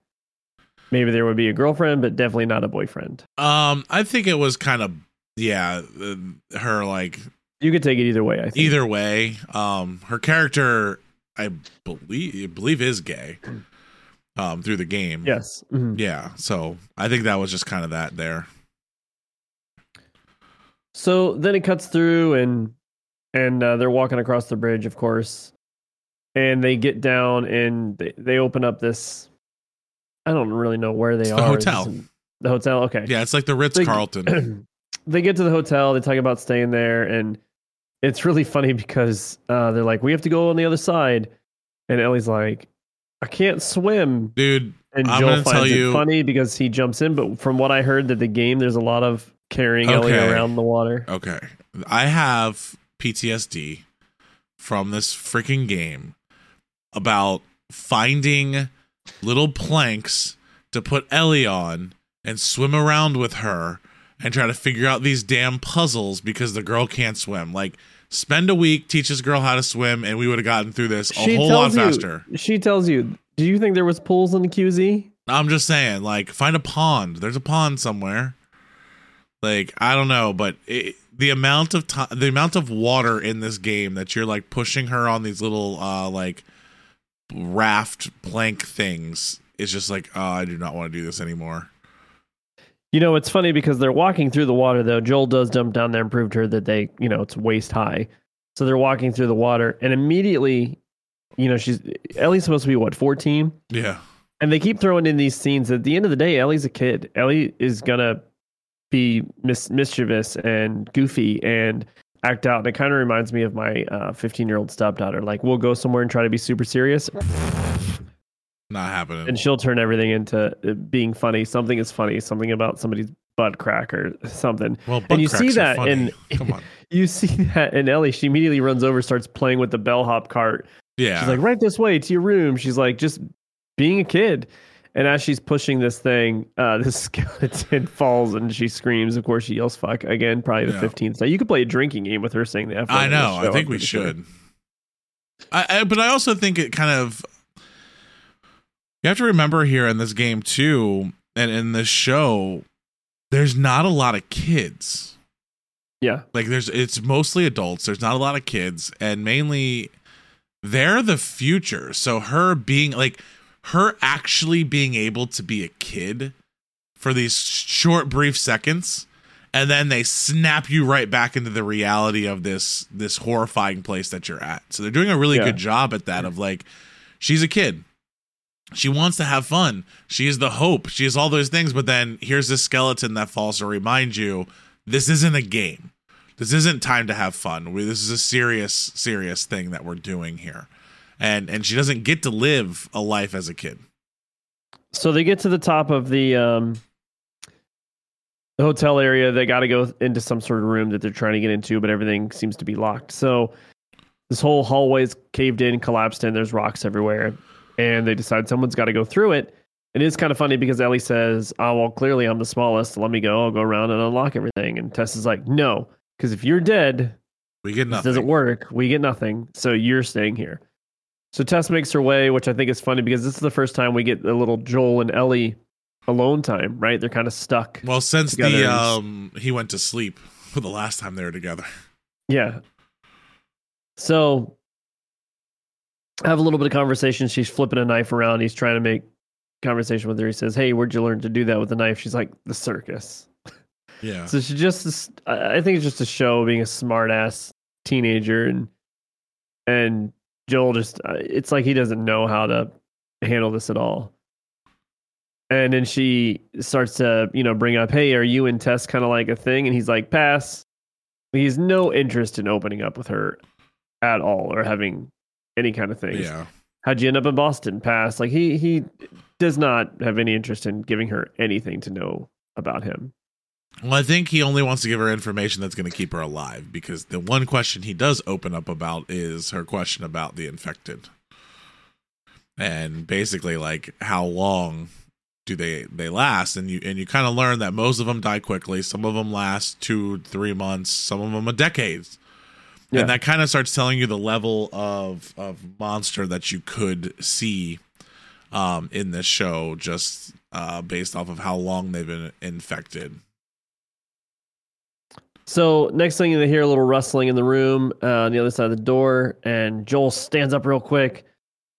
Speaker 2: maybe there would be a girlfriend, but definitely not a boyfriend.
Speaker 1: Um, I think it was kind of yeah, uh, her like
Speaker 2: You could take it either way. I think.
Speaker 1: either way. Um, her character, I believe, believe is gay. Um, through the game.
Speaker 2: Yes. Mhm.
Speaker 1: Yeah. So I think that was just kind of that there.
Speaker 2: So then it cuts through and and uh, they're walking across the bridge, of course, and they get down and they, they open up this. I don't really know where they
Speaker 1: It's
Speaker 2: are.
Speaker 1: the hotel.
Speaker 2: The hotel. Okay.
Speaker 1: Yeah, it's like the Ritz Carlton.
Speaker 2: they get to the hotel. They talk about staying there, and it's really funny because uh, they're like, "We have to go on the other side," and Ellie's like, "I can't swim."
Speaker 1: Dude,
Speaker 2: And
Speaker 1: I'm
Speaker 2: Joel finds
Speaker 1: tell
Speaker 2: it
Speaker 1: you-
Speaker 2: funny because he jumps in. But from what I heard, that the game there's a lot of carrying Ellie around the water.
Speaker 1: Okay. I have PTSD from this freaking game about finding little planks to put Ellie on and swim around with her and try to figure out these damn puzzles because the girl can't swim. Like, spend a week, teach this girl how to swim, and we would have gotten through this a
Speaker 2: She
Speaker 1: whole lot
Speaker 2: you-
Speaker 1: faster.
Speaker 2: She tells you, "Do you think there was pools in the QZ?"
Speaker 1: I'm just saying, like, find a pond. There's a pond somewhere. Like, I don't know, but it, the amount of time, the amount of water in this game that you're like pushing her on these little, uh, like raft plank things is just like, oh, I do not want to do this anymore.
Speaker 2: You know, it's funny because they're walking through the water though. Joel does jump down there and prove to her that they, you know, it's waist high. So they're walking through the water and immediately, you know, she's Ellie's supposed to be what, 14?
Speaker 1: Yeah,
Speaker 2: And they keep throwing in these scenes. At the end of the day, Ellie's a kid. Ellie is gonna be mis- mischievous and goofy and act out. And it kind of reminds me of my uh, 15 year old stepdaughter. Like, we'll go somewhere and try to be super serious,
Speaker 1: not happening.
Speaker 2: and she'll turn everything into uh, being funny. Something is funny. Something about somebody's butt crack or something.
Speaker 1: well, butt
Speaker 2: and you see that in- You see that in Ellie. She immediately runs over, starts playing with the bellhop cart.
Speaker 1: yeah,
Speaker 2: She's like, right this way to your room. She's like, just being a kid. And as she's pushing this thing, uh, this skeleton falls and she screams. Of course, she yells "fuck" again. Probably the
Speaker 1: Yeah.
Speaker 2: fifteenth time. You could play a drinking game with her saying the F.
Speaker 1: I know. I think we
Speaker 2: pretty sure.
Speaker 1: should. I, I but I also think it kind of you have to remember here in this game too, and in this show, there's not a lot of kids.
Speaker 2: Yeah,
Speaker 1: Like there's it's mostly adults. There's not a lot of kids, and mainly they're the future. So her being like her actually being able to be a kid for these short brief seconds and then they snap you right back into the reality of this this horrifying place that you're at. So they're doing a really
Speaker 2: Yeah.
Speaker 1: good job at that of like she's a kid. She wants to have fun. She is the hope. She is all those things, but then here's this skeleton that falls to remind you this isn't a game. This isn't time to have fun. We, this is a serious serious thing that we're doing here. And and she doesn't get to live a life as a kid.
Speaker 2: So they get to the top of the um, the hotel area. They got to go into some sort of room that they're trying to get into, but everything seems to be locked. So this whole hallway's caved in, collapsed in. There's rocks everywhere, and they decide someone's got to go through it. It is kind of funny because Ellie says, "Oh well, clearly I'm the smallest. Let me go. I'll go around and unlock everything." And Tess is like, "No, because if you're dead,
Speaker 1: We get
Speaker 2: this
Speaker 1: nothing.
Speaker 2: doesn't work. We get nothing. So you're staying here. So Tess makes her way, which I think is funny because this is the first time we get a little Joel and Ellie alone time, right? They're kind of stuck.
Speaker 1: Well, since the um he went to sleep for the last time they were together.
Speaker 2: Yeah. So have a little bit of conversation. She's flipping a knife around. He's trying to make conversation with her. He says, Hey, where'd you learn to do that with a knife? She's like, The circus.
Speaker 1: Yeah.
Speaker 2: So she just, I think it's just a show being a smart ass teenager, and and Joel just, uh, it's like he doesn't know how to handle this at all. And then she starts to, you know, bring up, "Hey, are you and Tess kind of like a thing?" And he's like, "Pass." He has no interest in opening up with her at all or having any kind of thing.
Speaker 1: Yeah.
Speaker 2: How'd you end up in Boston? Pass. Like he he does not have any interest in giving her anything to know about him.
Speaker 1: Well, I think he only wants to give her information that's going to keep her alive because the one question he does open up about is her question about the infected. And basically like how long do they they last and you and you kind of learn that most of them die quickly, some of them last 2 3 months, some of them a decades.
Speaker 2: Yeah.
Speaker 1: And that kind of starts telling you the level of of monster that you could see um in this show just uh based off of how long they've been infected.
Speaker 2: So next thing they hear a little rustling in the room uh, on the other side of the door, and Joel stands up real quick,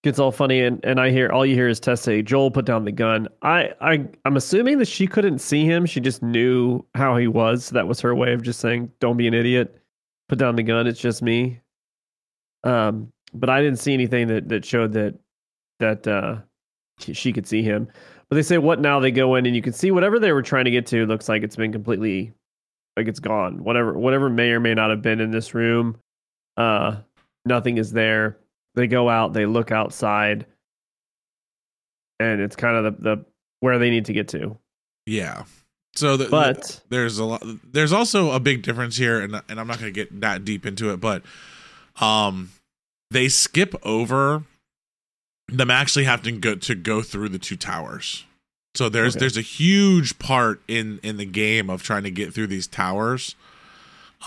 Speaker 2: gets all funny, and, and I hear all you hear is Tess say, "Joel, put down the gun." I I I'm assuming that she couldn't see him; she just knew how he was. So that was her way of just saying, "Don't be an idiot, put down the gun. It's just me." Um, but I didn't see anything that that showed that that uh, she, could see him. But they say, "What now?" They go in, and you can see whatever they were trying to get to. Looks like it's been completely like it's gone. Whatever whatever may or may not have been in this room, uh, nothing is there. They go out, they look outside, and it's kind of the, the where they need to get to.
Speaker 1: Yeah. So the,
Speaker 2: But-
Speaker 1: the- there's a lot. There's also a big difference here, and and I'm not going to get that deep into it, but um, they skip over them actually having to go to go through the two towers. So there's
Speaker 2: Okay.
Speaker 1: there's a huge part in in the game of trying to get through these towers,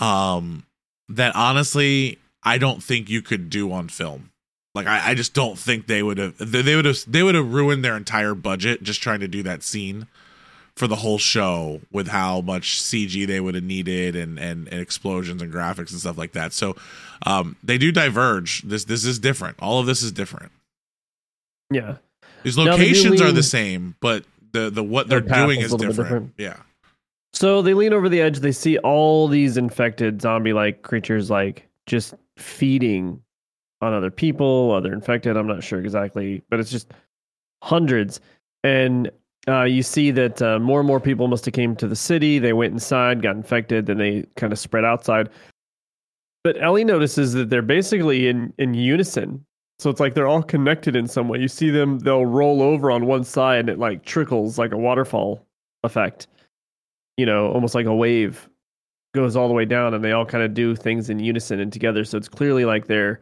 Speaker 1: um, that honestly I don't think you could do on film. Like I, I just don't think they would have they would have they would have ruined their entire budget just trying to do that scene for the whole show with how much CG they would have needed and, and and explosions and graphics and stuff like that. So um they do diverge. This this is different. All of this is different.
Speaker 2: Yeah.
Speaker 1: These
Speaker 2: Now, they do
Speaker 1: locations are the same, but the the what they're doing
Speaker 2: is
Speaker 1: is
Speaker 2: a little bit
Speaker 1: different. Yeah.
Speaker 2: So they lean over the edge. They see all these infected zombie-like creatures, like just feeding on other people, other infected. I'm not sure exactly, but it's just hundreds. And uh, you see that uh, more and more people must have came to the city. They went inside, got infected, then they kind of spread outside. But Ellie notices that they're basically in in unison. So it's like they're all connected in some way. You see them; they'll roll over on one side, and it like trickles like a waterfall effect you know, almost like a wave goes all the way down and they all kind of do things in unison and together. So it's clearly like they're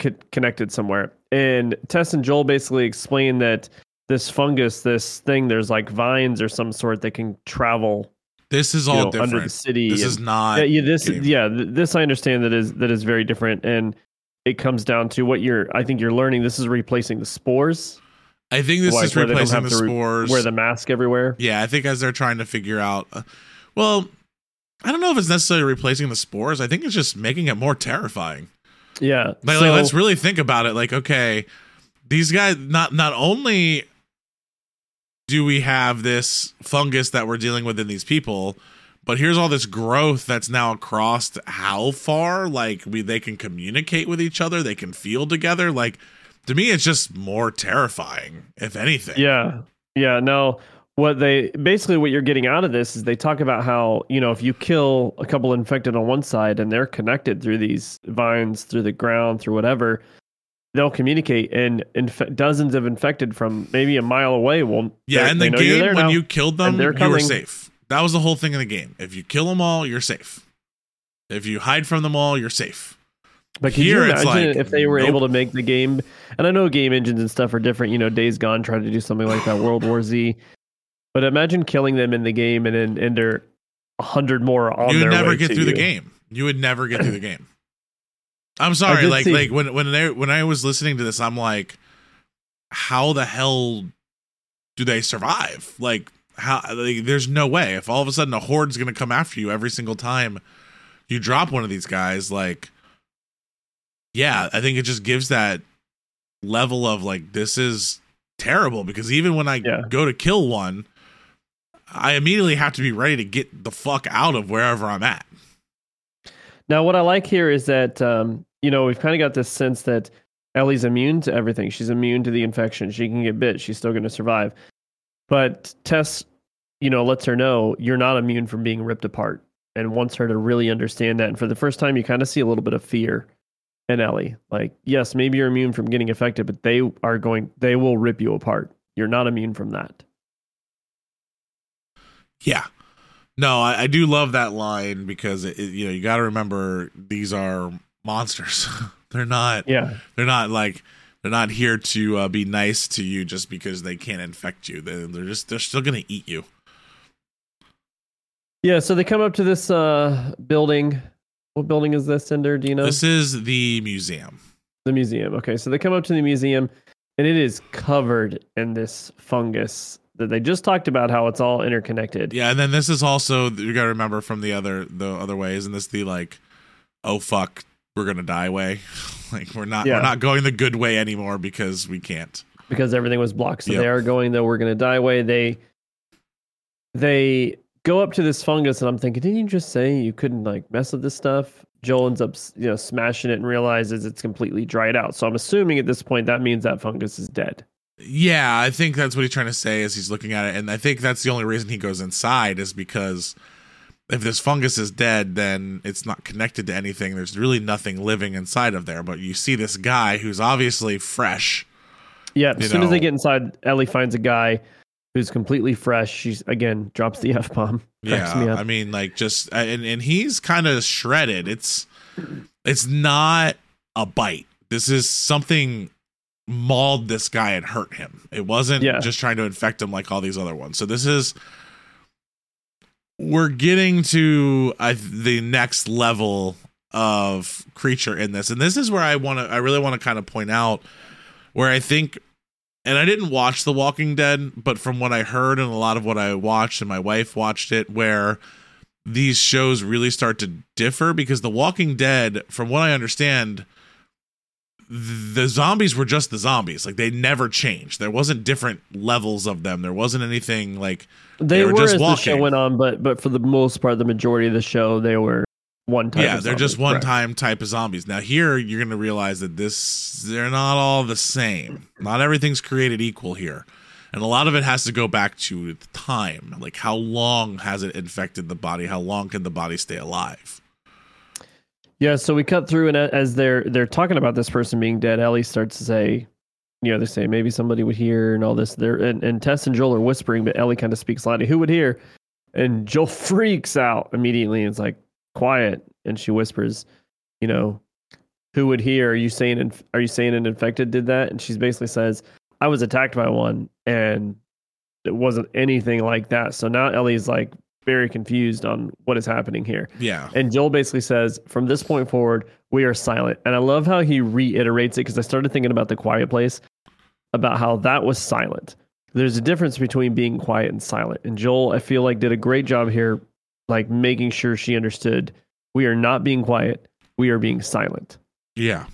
Speaker 2: co- connected somewhere. And Tess and Joel basically explain that this fungus, this thing, there's like vines or some sort that can travel
Speaker 1: This is
Speaker 2: you
Speaker 1: all
Speaker 2: know,
Speaker 1: different.
Speaker 2: under the city.
Speaker 1: this
Speaker 2: and-
Speaker 1: is not
Speaker 2: yeah, yeah, this
Speaker 1: game.
Speaker 2: yeah, this I understand that is that is very different and it comes down to what you're I think you're learning this is replacing the spores
Speaker 1: I think this
Speaker 2: like,
Speaker 1: is
Speaker 2: where they don't
Speaker 1: replacing the
Speaker 2: re-
Speaker 1: spores.
Speaker 2: wear the mask everywhere.
Speaker 1: Yeah, I think as they're trying to figure out, uh, well, I don't know if it's necessarily replacing the spores. I think it's just making it more terrifying.
Speaker 2: Yeah.
Speaker 1: Like,
Speaker 2: so-
Speaker 1: like, let's really think about it. Like, okay, these guys not not only do we have this fungus that we're dealing with in these people, but here's all this growth that's now across how far like we they can communicate with each other, they can feel together. Like to me, it's just more terrifying, if anything.
Speaker 2: Yeah. Yeah. No, what they basically what you're getting out of this is they talk about how, you know, if you kill a couple infected on one side and they're connected through these vines, through the ground, through whatever, they'll communicate and inf- dozens of infected from maybe a mile away will
Speaker 1: Yeah, in the game when
Speaker 2: now.
Speaker 1: you killed them,
Speaker 2: they're
Speaker 1: you were safe. That was the whole thing in the game. If you kill them all, you're safe. If you hide from them all, you're safe.
Speaker 2: But can
Speaker 1: Here
Speaker 2: you imagine
Speaker 1: like,
Speaker 2: if they were
Speaker 1: nope.
Speaker 2: able to make the game? And I know game engines and stuff are different. You know, Days Gone tried to do something like that, World War Z. But imagine killing them in the game and then and they're a hundred more on
Speaker 1: you would never get through the game. You would never get through the game. I'm sorry, like
Speaker 2: see-
Speaker 1: like when when they when I was listening to this, I'm like, how the hell do they survive? Like how like, there's no way. If all of a sudden a horde's gonna come after you every single time you drop one of these guys, like yeah, I think it just gives that level of like this is terrible because even when I
Speaker 2: Yeah.
Speaker 1: go to kill one, I immediately have to be ready to get the fuck out of wherever I'm at.
Speaker 2: Now, what I like here is that um, you know we've kind of got this sense that Ellie's immune to everything. She's immune to the infection. She can get bit. She's still going to survive. But Tess, you know, lets her know you're not immune from being ripped apart, and wants her to really understand that. And for the first time, you kind of see a little bit of fear in Ellie. Like, yes, maybe you're immune from getting affected, but they are going. They will rip you apart. you're not immune from that.
Speaker 1: Yeah. No, I, I do love that line because it, it- you know you got to remember these are monsters. they're not.
Speaker 2: Yeah.
Speaker 1: They're not like they're not here to uh, be nice to you just because they can't infect you. They, they're just they're still gonna eat you.
Speaker 2: Yeah, so they come up to this uh building. What building is this, Ender? Do you know?
Speaker 1: This is the museum.
Speaker 2: The museum. Okay, so they come up to the museum and it is covered in this fungus that they just talked about how it's all interconnected.
Speaker 1: Yeah, and then this is also you got to remember from the other the other way. Isn't this the like, oh fuck, we're gonna die way? like we're not
Speaker 2: Yeah.
Speaker 1: we're not going the good way anymore because we can't.
Speaker 2: because everything was blocked. So
Speaker 1: Yep.
Speaker 2: they are going though we're gonna die way. They they go up to this fungus and I'm thinking, didn't you just say you couldn't like mess with this stuff? Joel ends up you know smashing it and realizes it's completely dried out. So I'm assuming at this point that means that fungus is dead.
Speaker 1: Yeah, I think that's what he's trying to say as he's looking at it, and I think that's the only reason he goes inside is because if this fungus is dead, then it's not connected to anything. There's really nothing living inside of there. But you see this guy who's obviously fresh.
Speaker 2: Yeah, as soon as they get inside, Ellie finds a guy who's completely fresh. She's again drops the f bomb. Cracks me
Speaker 1: Yeah,
Speaker 2: up.
Speaker 1: I mean, like just uh, and and he's kind of shredded. It's it's not a bite. This is something mauled this guy and hurt him. It wasn't
Speaker 2: Yeah.
Speaker 1: just trying to infect him like all these other ones. So this is we're getting to uh, the next level of creature in this, and this is where I want to. I really want to kind of point out where I think. And I didn't watch The Walking Dead, but from what I heard and a lot of what I watched, and my wife watched it, where these shows really start to differ because The Walking Dead, from what I understand, the zombies were just the zombies. Like they never changed. There wasn't different levels of them. There wasn't anything like
Speaker 2: they,
Speaker 1: they were
Speaker 2: were,
Speaker 1: just
Speaker 2: as the show went on, but but for the most part, the majority of the show, they were one type.
Speaker 1: yeah, they're
Speaker 2: zombie.
Speaker 1: just one
Speaker 2: Correct.
Speaker 1: time type of zombies. Now here you're going to realize that this they're not all the same. Not everything's created equal here. And a lot of it has to go back to time. Like how long has it infected the body? How long can the body stay alive?
Speaker 2: Yeah, so we cut through, and as they're they're talking about this person being dead, Ellie starts to say, you know, they say maybe somebody would hear and all this. There, and, and Tess and Joel are whispering, but Ellie kind of speaks loudly. Who would hear? And Joel freaks out immediately and is like, quiet. And she whispers, you know, who would hear? Are you saying? inf- Are you saying an infected did that? And she basically says, I was attacked by one, and it wasn't anything like that. So now Ellie's like very confused on what is happening here.
Speaker 1: Yeah.
Speaker 2: And Joel basically says, from this point forward, we are silent. And I love how he reiterates it because I started thinking about the quiet place, about how that was silent. There's a difference between being quiet and silent. And Joel, I feel like, did a great job here, like making sure she understood we are not being quiet, we are being silent.
Speaker 1: Yeah.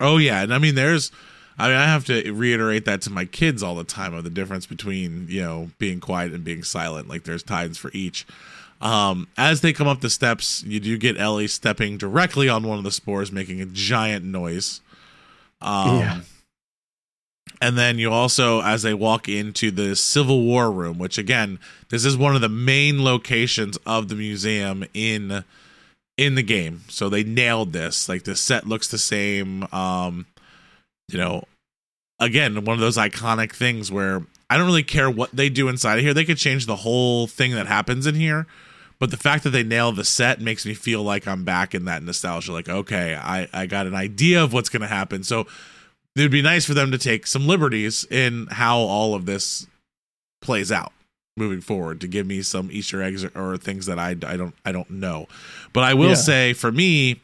Speaker 1: Oh yeah, and I mean there's I mean I have to reiterate that to my kids all the time of the difference between, you know, being quiet and being silent. Like there's times for each. Um as they come up the steps, you do get Ellie stepping directly on one of the spores making a giant noise. Um
Speaker 2: Yeah.
Speaker 1: And then you also, as they walk into the Civil War room, which again, this is one of the main locations of the museum in in the game. So they nailed this. Like the set looks the same. Um, you know, again, one of those iconic things where I don't really care what they do inside of here. They could change the whole thing that happens in here. But the fact that they nail the set makes me feel like I'm back in that nostalgia. Like, okay, I, I got an idea of what's going to happen. So it'd be nice for them to take some liberties in how all of this plays out moving forward to give me some Easter eggs or, or things that I, I don't I don't know. But I will
Speaker 2: Yeah.
Speaker 1: say for me,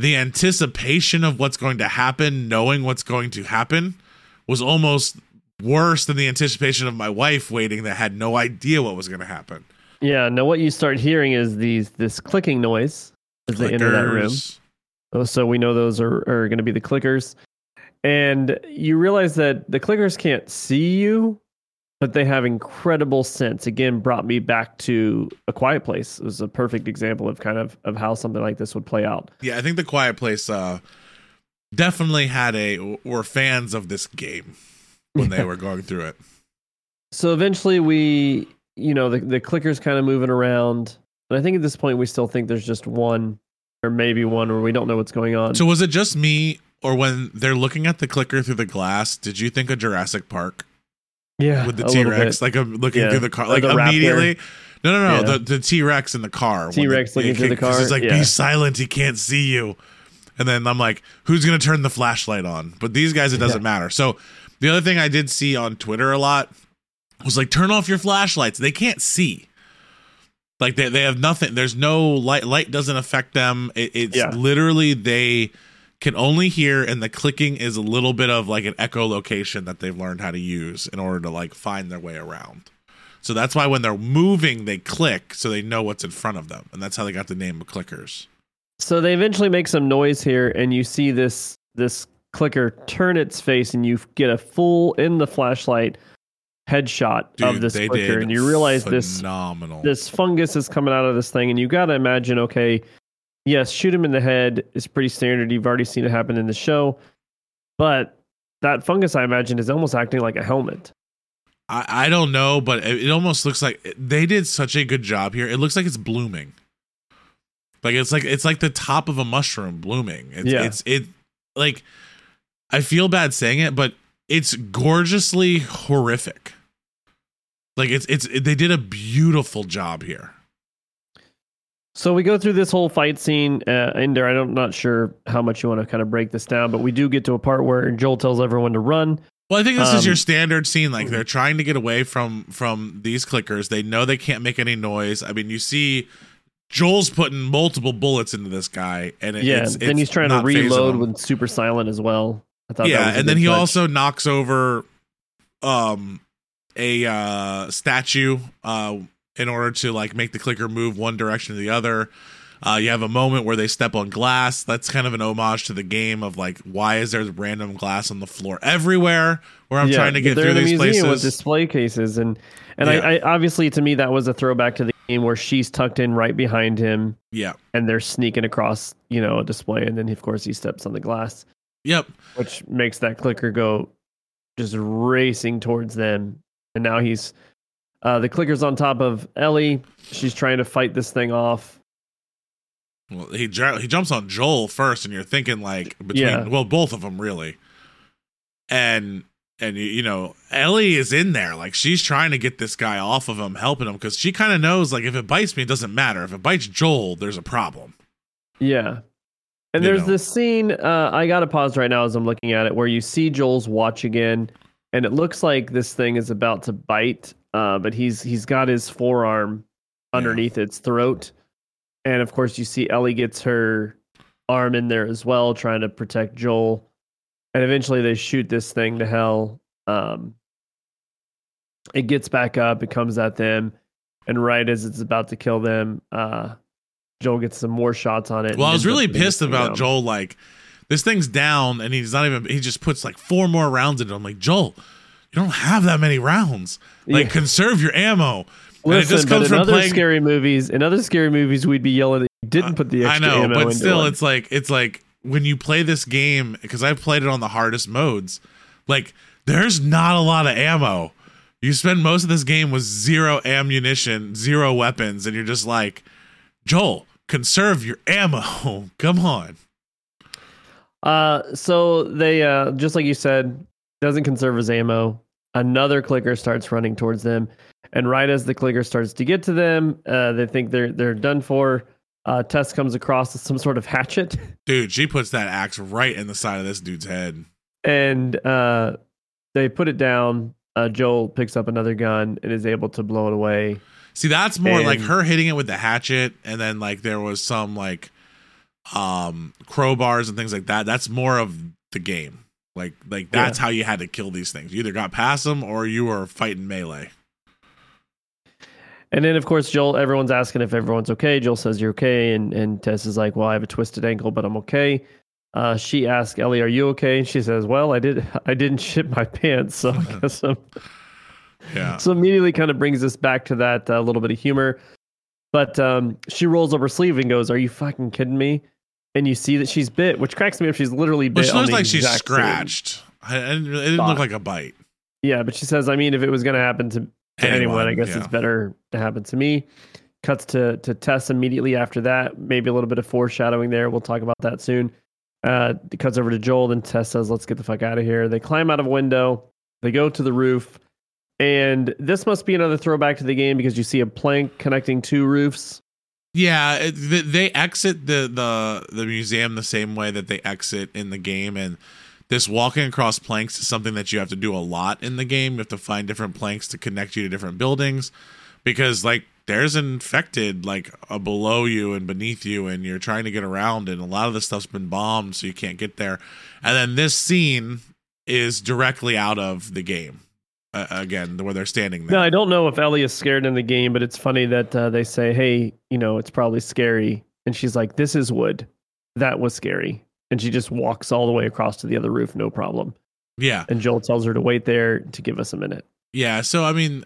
Speaker 1: the anticipation of what's going to happen, knowing what's going to happen, was almost worse than the anticipation of my wife waiting that had no idea what was going to happen.
Speaker 2: Yeah. Now, what you start hearing is these this clicking noise as they enter that room.
Speaker 1: Clickers.
Speaker 2: Oh, So we know those are, are going to be the clickers. And you realize that the clickers can't see you, but they have incredible sense. Again, brought me back to a quiet place. It was a perfect example of kind of of how something like this would play out.
Speaker 1: Yeah, I think the Quiet Place uh, definitely had a were fans of this game when they were going through it.
Speaker 2: So eventually we, you know, the, the clickers kind of moving around. And I think at this point we still think there's just one or maybe one where we don't know what's going on.
Speaker 1: So was it just me, or when they're looking at the clicker through the glass, did you think of Jurassic Park?
Speaker 2: Yeah,
Speaker 1: with the T Rex, like I'm looking
Speaker 2: Yeah.
Speaker 1: through the car, like
Speaker 2: the raptor.
Speaker 1: immediately. No, no, no,
Speaker 2: Yeah.
Speaker 1: the the T Rex in the car.
Speaker 2: T-Rex looking through the
Speaker 1: 'cause
Speaker 2: car,
Speaker 1: It's like
Speaker 2: yeah.
Speaker 1: be silent, he can't see you. And then I'm like, who's gonna turn the flashlight on? But these guys, it doesn't
Speaker 2: Yeah.
Speaker 1: matter. So the other thing I did see on Twitter a lot was like, turn off your flashlights. They can't see. Like they, they have nothing. There's no light. Light doesn't affect them. It, it's
Speaker 2: Yeah.
Speaker 1: literally they can only hear, and the clicking is a little bit of like an echolocation that they've learned how to use in order to like find their way around. So that's why when they're moving, they click so they know what's in front of them, and that's how they got the name of clickers.
Speaker 2: So they eventually make some noise here, and you see this this clicker turn its face, and you get a full in the flashlight headshot
Speaker 1: Dude,
Speaker 2: of this clicker, and you realize this
Speaker 1: phenomenal.
Speaker 2: this fungus is coming out of this thing, and you got to imagine, okay, yes, shoot him in the head is pretty standard. You've already seen it happen in the show, but that fungus, I imagine, is almost acting like a helmet.
Speaker 1: I, I don't know, but it, it almost looks like they did such a good job here. It looks like it's blooming. Like it's like it's like the top of a mushroom blooming. It's
Speaker 2: Yeah.
Speaker 1: it's it like I feel bad saying it, but it's gorgeously horrific. Like it's it's they did a beautiful job here.
Speaker 2: So we go through this whole fight scene, uh, and there, I'm not sure how much you want to kind of break this down, but we do get to a part where Joel tells everyone to run.
Speaker 1: Well, I think this is
Speaker 2: Um,
Speaker 1: your standard scene. Like they're trying to get away from from these clickers. They know they can't make any noise. I mean, you see Joel's putting multiple bullets into this guy, and it,
Speaker 2: yeah,
Speaker 1: it's,
Speaker 2: then
Speaker 1: it's
Speaker 2: he's trying to reload with super silent as well. I thought that
Speaker 1: yeah, and then he
Speaker 2: touch.
Speaker 1: also knocks over um a uh statue uh in order to like make the clicker move one direction or the other. Uh, you have a moment where they step on glass. That's kind of an homage to the game of like, why is there random glass on the floor everywhere? Where I'm
Speaker 2: Yeah,
Speaker 1: trying to get through
Speaker 2: a
Speaker 1: these places.
Speaker 2: with display cases, and and
Speaker 1: Yeah.
Speaker 2: I, I obviously to me that was a throwback to the game where she's tucked in right behind him,
Speaker 1: yeah,
Speaker 2: and they're sneaking across you know a display, and then of course he steps on the glass,
Speaker 1: yep.
Speaker 2: which makes that clicker go just racing towards them, and now he's uh, the clicker's on top of Ellie. She's trying to fight this thing off.
Speaker 1: Well, he he jumps on Joel first, and you're thinking like between
Speaker 2: Yeah.
Speaker 1: well, both of them really, and and you, you know Ellie is in there like she's trying to get this guy off of him, helping him because she kind of knows like if it bites me, it doesn't matter. If it bites Joel, there's a problem.
Speaker 2: Yeah. And
Speaker 1: You
Speaker 2: there's
Speaker 1: know.
Speaker 2: this scene, uh, I got to pause right now as I'm looking at it, where you see Joel's watch again, and it looks like this thing is about to bite, uh, but he's he's got his forearm underneath its throat. And of course, you see Ellie gets her arm in there as well, trying to protect Joel. And eventually, they shoot this thing to hell. Um, it gets back up, it comes at them, and right as it's about to kill them, uh, Joel gets some more shots on it.
Speaker 1: Well, I was really pissed about
Speaker 2: down.
Speaker 1: Joel. Like this thing's down, and he's not even. He just puts like four more rounds in it. I'm like Joel, you don't have that many rounds. Like
Speaker 2: Yeah.
Speaker 1: conserve your ammo. and it
Speaker 2: Listen,
Speaker 1: just
Speaker 2: but
Speaker 1: comes
Speaker 2: in
Speaker 1: from
Speaker 2: other
Speaker 1: playing.
Speaker 2: scary movies, in other scary movies, we'd be yelling that you didn't put the extra.
Speaker 1: I know,
Speaker 2: ammo
Speaker 1: but still,
Speaker 2: it.
Speaker 1: it's like it's like when you play this game because I've played it on the hardest modes. Like, there's not a lot of ammo. You spend most of this game with zero ammunition, zero weapons, and you're just like, Joel, conserve your ammo. Come on.
Speaker 2: Uh, so they uh, just like you said, doesn't conserve his ammo. Another clicker starts running towards them, and right as the clicker starts to get to them, uh, they think they're they're done for. Uh, Tess comes across with some sort of hatchet,
Speaker 1: Dude, she puts that axe right in the side of this dude's head.
Speaker 2: and uh, they put it down. Uh, Joel picks up another gun and is able to blow it away.
Speaker 1: See, that's more like her hitting it with the hatchet, and then like there was some like um crowbars and things like that. That's more of the game. Like like that's how you had to kill these things. You either got past them or you were fighting melee.
Speaker 2: And then, of course, Joel. Everyone's asking if everyone's okay. Joel says you're okay, and and Tess is like, "Well, I have a twisted ankle, but I'm okay." Uh, she asks Ellie, "Are you okay?" And she says, "Well, I did. I didn't shit my pants, so I guess I'm."
Speaker 1: Yeah.
Speaker 2: So immediately, kind of brings us back to that uh, little bit of humor. But um, she rolls up her sleeve and goes, "Are you fucking kidding me?" And you see that she's bit, which cracks me up. She's literally bit.
Speaker 1: She looks like she's scratched. I, I didn't- it didn't
Speaker 2: spot.
Speaker 1: look like a bite.
Speaker 2: Yeah, but she says, I mean, if it was going to happen to, to anyone,
Speaker 1: Anyone,
Speaker 2: I guess
Speaker 1: yeah.
Speaker 2: it's better to happen to me. Cuts to to Tess immediately after that. Maybe a little bit of foreshadowing there. We'll talk about that soon. Uh, cuts over to Joel. Then Tess says, "Let's get the fuck out of here." They climb out of a window. They go to the roof, and this must be another throwback to the game because you see a plank connecting two roofs.
Speaker 1: Yeah, they exit the, the the museum the same way that they exit in the game, and this walking across planks is something that you have to do a lot in the game. You have to find different planks to connect you to different buildings, because like there's infected like uh, below you and beneath you, and you're trying to get around, and a lot of the stuff's been bombed, so you can't get there. And then this scene is directly out of the game uh, again, where they're standing there.
Speaker 2: No, I don't know if Ellie is scared in the game, but it's funny that uh, they say, "Hey, you know, it's probably scary," and she's like, "This is wood. That was scary," and she just walks all the way across to the other roof, no problem.
Speaker 1: Yeah,
Speaker 2: and Joel tells her to wait there to give us a minute.
Speaker 1: Yeah, so I mean,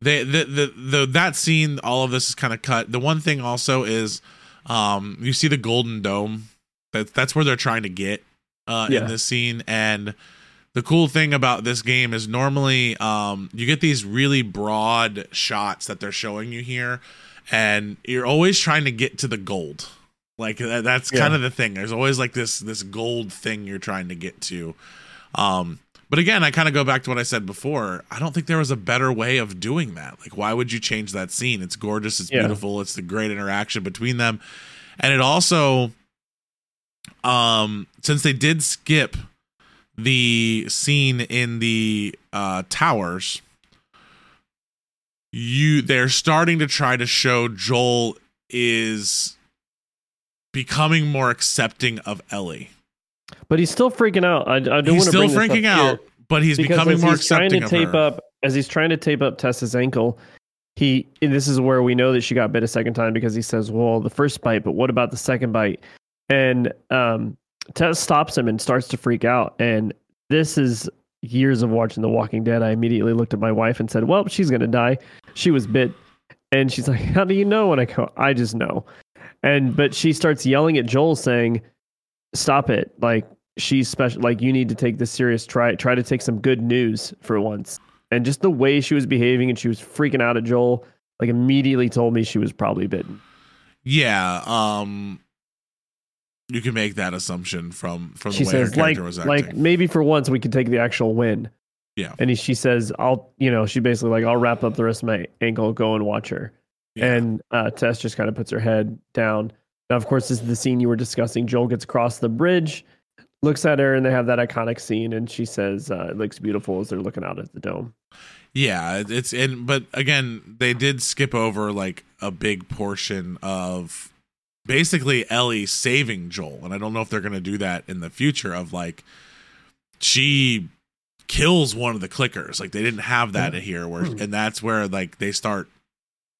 Speaker 1: they the the, the that scene, all of this is kind of cut. The one thing also is, um, you see the golden dome. That that's where they're trying to get uh, yeah. in this scene, and the cool thing about this game is normally um, you get these really broad shots that they're showing you here, and you're always trying to get to the gold. Like that's yeah. kind of the thing. There's always like this this gold thing you're trying to get to. Um, but again, I kind of go back to what I said before. I don't think there was a better way of doing that. Like, why would you change that scene? It's gorgeous. It's yeah. beautiful. It's the great interaction between them, and it also, um, since they did skip the scene in the uh, towers, you they're starting to try to show Joel is becoming more accepting of Ellie.
Speaker 2: But he's still freaking out. I, I don't
Speaker 1: he's
Speaker 2: want to
Speaker 1: still freaking out, but he's becoming more
Speaker 2: he's
Speaker 1: accepting
Speaker 2: trying to tape
Speaker 1: her.
Speaker 2: up as he's trying to tape up Tess's ankle. He this is where we know that she got bit a second time because he says, "Well, the first bite, but what about the second bite?" And um, Tess stops him and starts to freak out. And this is years of watching The Walking Dead. I immediately looked at my wife and said, "Well, she's gonna die. She was bit." And she's like, "How do you know?" And I go, "I just know." And but she starts yelling at Joel, saying, "Stop it! Like she's special. Like you need to take this serious. Try try to take some good news for once." And just the way she was behaving and she was freaking out at Joel, like immediately told me she was probably bitten.
Speaker 1: Yeah. Um you can make that assumption from from the way
Speaker 2: says,
Speaker 1: her character
Speaker 2: like,
Speaker 1: was acting.
Speaker 2: Like maybe for once we could take the actual win.
Speaker 1: Yeah.
Speaker 2: And he, she says, "I'll," you know, she basically like, "I'll wrap up the rest of my ankle, go and watch her." Yeah. And uh, Tess just kind of puts her head down. Now, of course, this is the scene you were discussing. Joel gets across the bridge, looks at her, and they have that iconic scene. And she says, uh, "It looks beautiful" as they're looking out at the dome.
Speaker 1: Yeah, it's and but again, they did skip over like a big portion of basically Ellie saving Joel, and I don't know if they're going to do that in the future. Of like, she kills one of the clickers. Like they didn't have that mm-hmm. here, where mm-hmm. and that's where like they start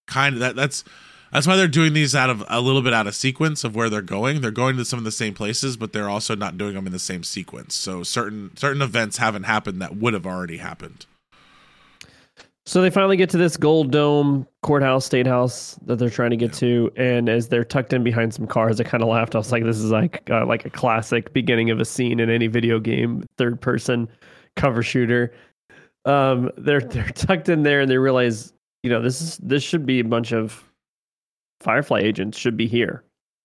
Speaker 1: kind of that. That's that's why they're doing these out of a little bit out of sequence of where they're going. They're going to some of the same places, but they're also not doing them in the same sequence. So certain certain events haven't happened that would have already happened.
Speaker 2: So they finally get to this gold dome courthouse, state house that they're trying to get yeah. to, and as they're tucked in behind some cars, I kind of laughed. I was like, "This is like uh, like a classic beginning of a scene in any video game, third person cover shooter." Um, they're they're tucked in there, and they realize, you know, this is this should be a bunch of Firefly agents should be here.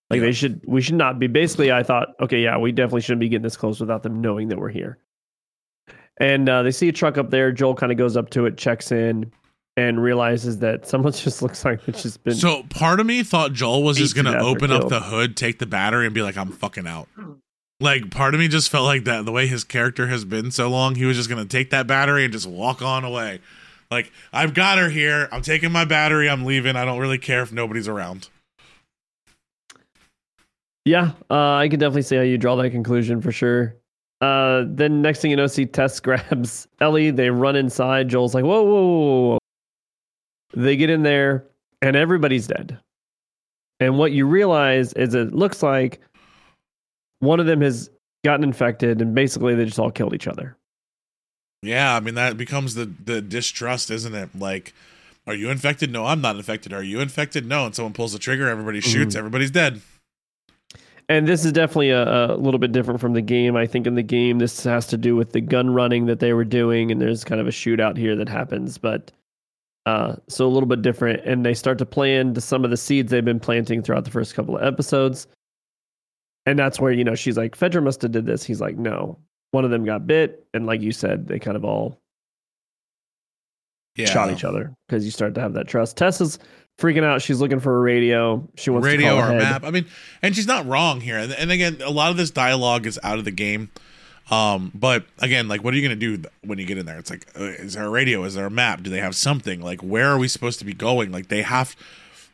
Speaker 2: Like yeah. they should, we should not be. Basically, I thought, okay, yeah, we definitely shouldn't be getting this close without them knowing that we're here. And uh, they see a truck up there. Joel kind of goes up to it, checks in, and realizes that someone just looks like it's just been.
Speaker 1: So part of me thought Joel was just gonna open up the hood, take the battery, and be like, "I'm fucking out." Like part of me just felt like that. The way his character has been so long, he was just gonna take that battery and just walk on away. Like I've got her here. I'm taking my battery. I'm leaving. I don't really care if nobody's around.
Speaker 2: Yeah, uh, I can definitely see how you draw that conclusion for sure. Uh, then next thing you know, see Tess grabs Ellie. They run inside. Joel's like, whoa, whoa, whoa, whoa. They get in there, and everybody's dead. And what you realize is it looks like one of them has gotten infected, and basically they just all killed each other.
Speaker 1: Yeah, I mean that becomes the the distrust, isn't it? Like, are you infected? No, I'm not infected. Are you infected? No. And someone pulls the trigger, everybody shoots, mm-hmm. everybody's dead
Speaker 2: and this is definitely a, a, little bit different from the game. I think in the game, this has to do with the gun running that they were doing, and there's kind of a shootout here that happens. But uh, so a little bit different, and they start to plant some of the seeds they've been planting throughout the first couple of episodes. And that's where you know she's like, Fedra must have did this. He's like, no, one of them got bit, and like you said, they kind of all
Speaker 1: yeah.
Speaker 2: shot each other because you start to have that trust. Tessa's freaking out. She's looking for a radio. She wants
Speaker 1: radio
Speaker 2: to
Speaker 1: or a
Speaker 2: ahead.
Speaker 1: map. I mean, and she's not wrong here. And, and again, a lot of this dialogue is out of the game. Um, but again, like, what are you gonna do when you get in there? It's like, uh, is there a radio? Is there a map? Do they have something? Like, where are we supposed to be going? Like, they have.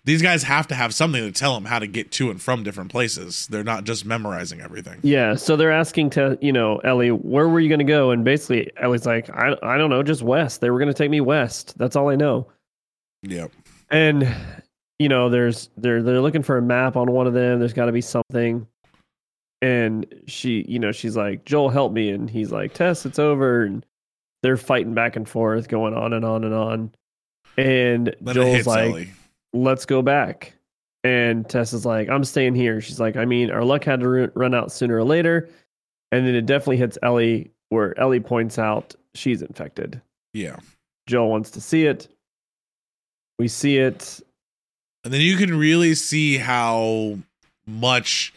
Speaker 1: These guys have to have something to tell them how to get to and from different places. They're not just memorizing everything.
Speaker 2: Yeah, so they're asking to you know Ellie, where were you going to go? And basically, Ellie's like, I I don't know, just west. They were going to take me west. That's all I know.
Speaker 1: Yep.
Speaker 2: And you know, there's they're they're looking for a map on one of them. There's got to be something. And she, you know, she's like, Joel, help me. And he's like, Tess, it's over. And they're fighting back and forth, going on and on and on. And
Speaker 1: it
Speaker 2: Joel's like,
Speaker 1: Ellie.
Speaker 2: let's go back. And Tess is like, I'm staying here. She's like, I mean, our luck had to run out sooner or later. And then it definitely hits Ellie, where Ellie points out she's infected.
Speaker 1: Yeah.
Speaker 2: Joel wants to see it. We see it.
Speaker 1: And then you can really see how much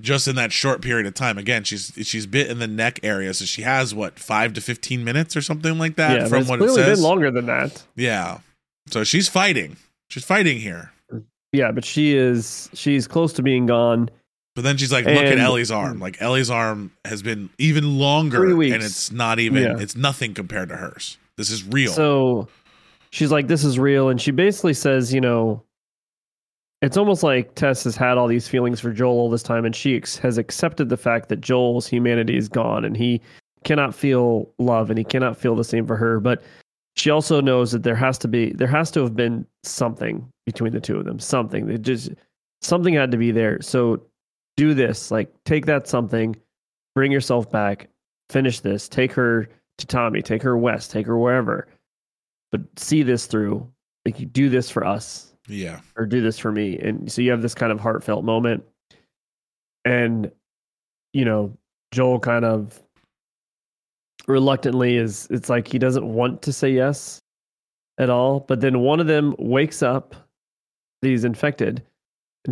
Speaker 1: just in that short period of time. Again, she's she's bit in the neck area, so she has what five to fifteen minutes or something like that
Speaker 2: yeah,
Speaker 1: from what it says.
Speaker 2: been longer than that.
Speaker 1: Yeah, so she's fighting. She's fighting here.
Speaker 2: Yeah, but she is she's close to being gone.
Speaker 1: But then she's like, look at Ellie's arm. Like Ellie's arm has been even longer,
Speaker 2: Three weeks.
Speaker 1: and it's not even.
Speaker 2: Yeah.
Speaker 1: It's nothing compared to hers. This is real.
Speaker 2: So she's like, This is real. And she basically says, you know, it's almost like Tess has had all these feelings for Joel all this time, and she ex- has accepted the fact that Joel's humanity is gone and he cannot feel love and he cannot feel the same for her. But she also knows that there has to be, there has to have been something between the two of them, something that just, something had to be there. So do this, like take that something, bring yourself back, finish this, take her to Tommy, take her west, take her wherever, but see this through. Like you do this for us
Speaker 1: yeah,
Speaker 2: or do this for me. And so you have this kind of heartfelt moment. And, you know, Joel kind of reluctantly is, it's like he doesn't want to say yes at all. But then one of them wakes up he's infected.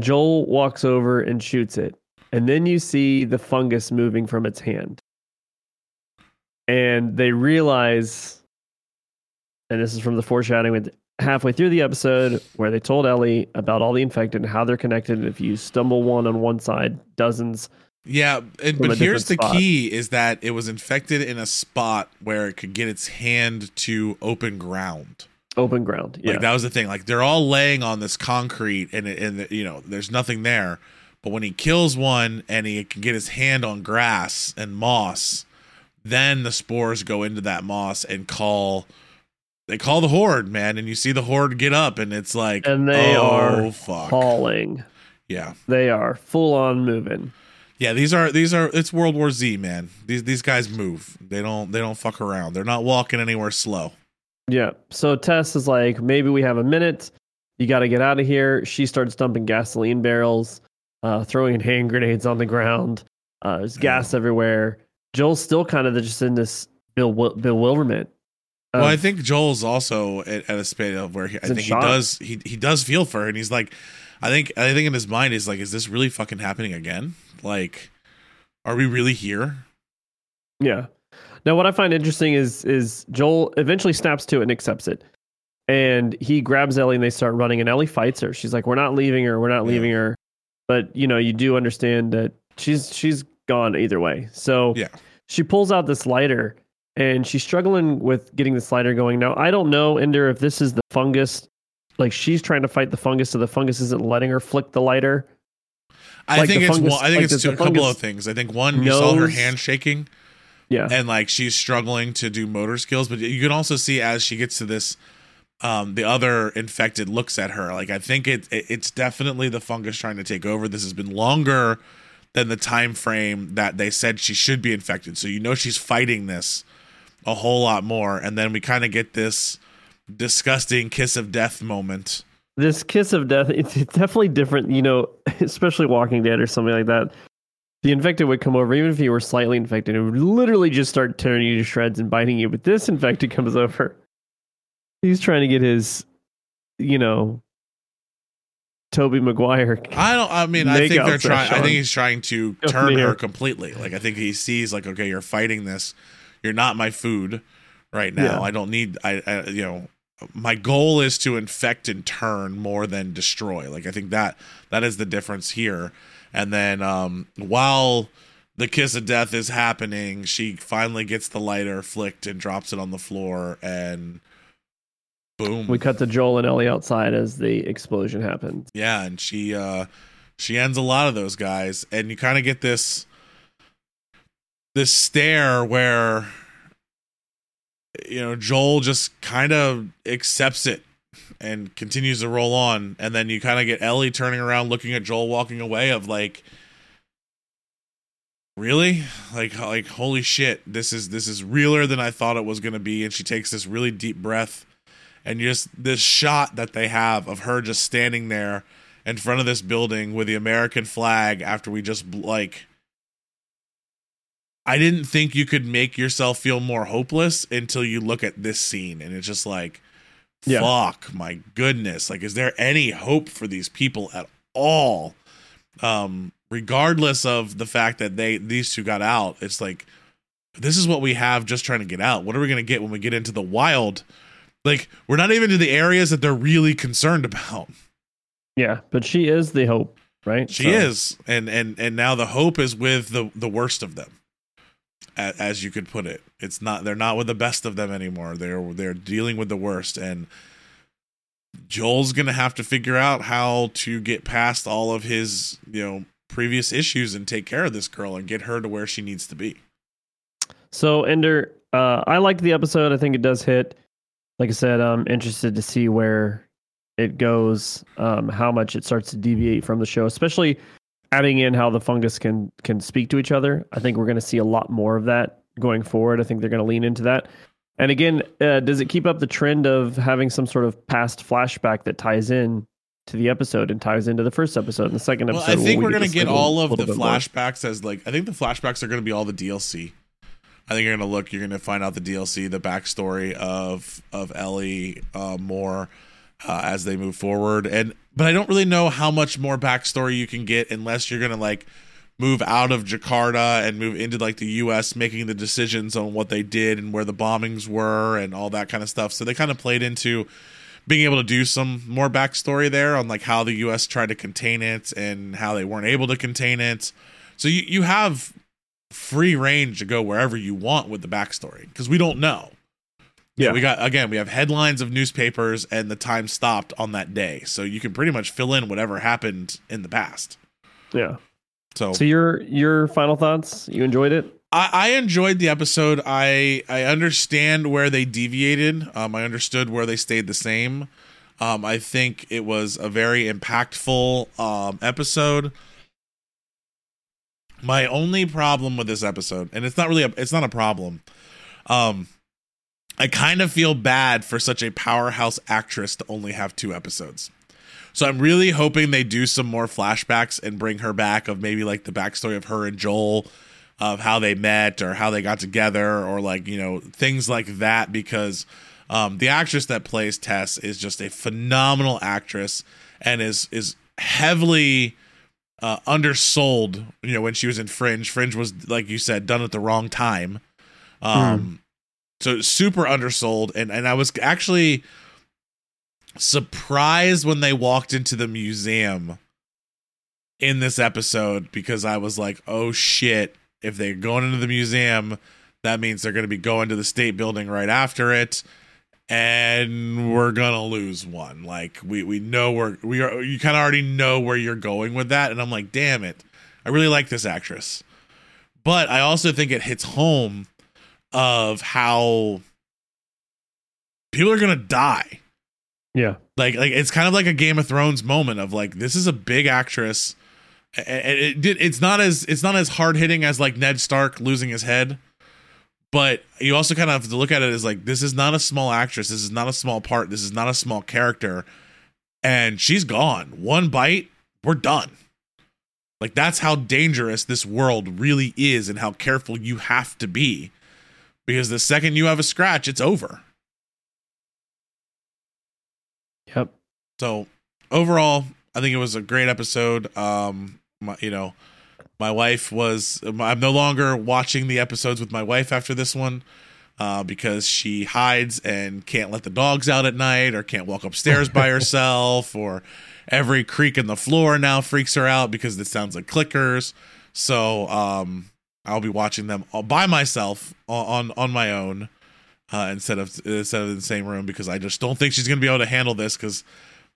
Speaker 2: Joel walks over and shoots it. And then you see the fungus moving from its hand. And they realize, and this is from the foreshadowing with halfway through the episode where they told Ellie about all the infected and how they're connected. And if you stumble one on one side, dozens.
Speaker 1: yeah. And, but here's the
Speaker 2: spot.
Speaker 1: key: is that it was infected in a spot where it could get its hand to open ground.
Speaker 2: Open ground. Yeah.
Speaker 1: Like that was the thing. Like they're all laying on this concrete, and and you know there's nothing there. But when he kills one and he can get his hand on grass and moss, then the spores go into that moss and call. They call the horde, man, and you see the horde get up, and it's like,
Speaker 2: And they
Speaker 1: oh,
Speaker 2: are
Speaker 1: fuck,
Speaker 2: Hauling.
Speaker 1: yeah,
Speaker 2: They are full on moving.
Speaker 1: yeah. These are these are it's World War Z, man. These these guys move. They don't they don't fuck around. They're not walking anywhere slow.
Speaker 2: Yeah. So Tess is like, maybe we have a minute. You got to get out of here. She starts dumping gasoline barrels, uh, throwing hand grenades on the ground. Uh, there's gas everywhere. Joel's still kind of just in this bewil- bewilderment.
Speaker 1: Well, I um, think Joel's also at, at a state of where he, I think he
Speaker 2: shock.
Speaker 1: does he he does feel for her, and he's like, I think I think in his mind is like, is this really fucking happening again? Like, are we really here?
Speaker 2: Yeah. Now, what I find interesting is is Joel eventually snaps to it and accepts it, and he grabs Ellie and they start running, and Ellie fights her. She's like, "We're not leaving her. We're not
Speaker 1: Yeah.
Speaker 2: leaving her," but you know, you do understand that she's she's gone either way. So
Speaker 1: Yeah.
Speaker 2: she pulls out this lighter, and she's struggling with getting the slider going. Now, I don't know, Ender, if this is the fungus. Like she's trying to fight the fungus, so the fungus isn't letting her flick the lighter.
Speaker 1: I
Speaker 2: Like
Speaker 1: think it's
Speaker 2: fungus-
Speaker 1: one, I think
Speaker 2: like
Speaker 1: it's two, a couple of things. I think one, you saw her hand shaking,
Speaker 2: Yeah,
Speaker 1: and like she's struggling to do motor skills, but you can also see as she gets to this. Um, the other infected looks at her like I think it, it it's definitely the fungus trying to take over. This has been longer than the time frame that they said she should be infected. So you know she's fighting this a whole lot more. And then we kind of get this disgusting kiss of death moment.
Speaker 2: this kiss of death it's, it's definitely different you know especially walking dead or something like that the infected would come over even if you were slightly infected it would literally just start tearing you to shreds and biting you but this infected comes over he's trying to get his you know Tobey Maguire
Speaker 1: I don't. I mean, I think they're trying. I think he's trying to turn her completely. Like I think he sees like, okay, you're fighting this. You're not my food right now.
Speaker 2: Yeah.
Speaker 1: I don't need. I, I you know. my goal is to infect and turn more than destroy. Like I think that that is the difference here. And then um while the kiss of death is happening, she finally gets the lighter flicked and drops it on the floor and boom.
Speaker 2: We cut to Joel and Ellie outside as the explosion happens.
Speaker 1: Yeah, and she uh she ends a lot of those guys and you kind of get this this stare where you know Joel just kind of accepts it and continues to roll on. And then you kind of get Ellie turning around looking at Joel walking away of like really? Like like holy shit this is this is realer than I thought it was going to be. And she takes this really deep breath and just this shot that they have of her just standing there in front of this building with the American flag after we just like I didn't think you could make yourself feel more hopeless until you look at this scene and it's just like
Speaker 2: Yeah.
Speaker 1: fuck my goodness. Like is there any hope for these people at all? Um regardless of the fact that they these two got out it's like this is what we have just trying to get out. What are we going to get when we get into the wild? Like we're not even to the areas that they're really concerned about.
Speaker 2: Yeah, but she is the hope, right?
Speaker 1: she
Speaker 2: So-
Speaker 1: is. And and and now the hope is with the the worst of them as you could put it it's not they're not with the best of them anymore they're they're dealing with the worst and joel's gonna have to figure out how to get past all of his you know previous issues and take care of this girl and get her to where she needs to be
Speaker 2: So Ender, uh, I liked the episode. I think it does hit. Like I said, I'm interested to see where it goes, um, how much it starts to deviate from the show, especially adding in how the fungus can can speak to each other. I think we're going to see a lot more of that going forward. I think they're going to lean into that. And again, uh, does it keep up the trend of having some sort of past flashback that ties in to the episode and ties into the first episode and the second
Speaker 1: well
Speaker 2: episode?
Speaker 1: i think we're
Speaker 2: we
Speaker 1: gonna get all of the
Speaker 2: bit more?
Speaker 1: flashbacks as like i think the flashbacks are gonna be all the dlc I think you're gonna look. You're gonna find out the DLC, the backstory of of Ellie uh, more uh, as they move forward. And but I don't really know how much more backstory you can get unless you're gonna like move out of Jakarta and move into like the U.S. making the decisions on what they did and where the bombings were and all that kind of stuff. So they kind of played into being able to do some more backstory there on like how the U.S. tried to contain it and how they weren't able to contain it. So you you have free range to go wherever you want with the backstory because we don't know.
Speaker 2: Yeah.
Speaker 1: we got again. We have headlines of newspapers and the time stopped on that day, so you can pretty much fill in whatever happened in the past.
Speaker 2: Yeah.
Speaker 1: So,
Speaker 2: So your your final thoughts? You enjoyed it?
Speaker 1: I, I enjoyed the episode. I I understand where they deviated. Um, I understood where they stayed the same. Um, I think it was a very impactful um episode. My only problem with this episode, and it's not really a, it's not a problem. Um, I kind of feel bad for such a powerhouse actress to only have two episodes. So I'm really hoping they do some more flashbacks and bring her back of maybe like the backstory of her and Joel, of how they met or how they got together or like you know things like that because um, the actress that plays Tess is just a phenomenal actress and is is heavily uh, undersold. You know when she was in Fringe, Fringe was like you said done at the wrong time. Um, so super undersold and and I was actually surprised when they walked into the museum in this episode because I was like, "Oh shit, if they're going into the museum, that means they're going to be going to the state building right after it." And we're gonna lose one. Like we we know we're we are. You kind of already know where you're going with that, and I'm like, damn it, I really like this actress, but I also think it hits home of how people are gonna die.
Speaker 2: Yeah.
Speaker 1: like like it's kind of like a game of thrones moment of like this is a big actress it, did it's not as it's not as hard hitting as like ned stark losing his head but you also kind of have to look at it as like this is not a small actress this is not a small part this is not a small character and she's gone. One bite we're done. Like that's how dangerous this world really is and how careful you have to be because the second you have a scratch it's over
Speaker 2: Yep.
Speaker 1: So overall, I think it was a great episode. Um, my, you know, my wife was. I'm no longer watching the episodes with my wife after this one. uh, because she hides and can't let the dogs out at night or can't walk upstairs by herself or every creak in the floor now freaks her out because it sounds like clickers. So um, I'll be watching them all by myself on on my own uh, instead of instead of in the same room because I just don't think she's going to be able to handle this because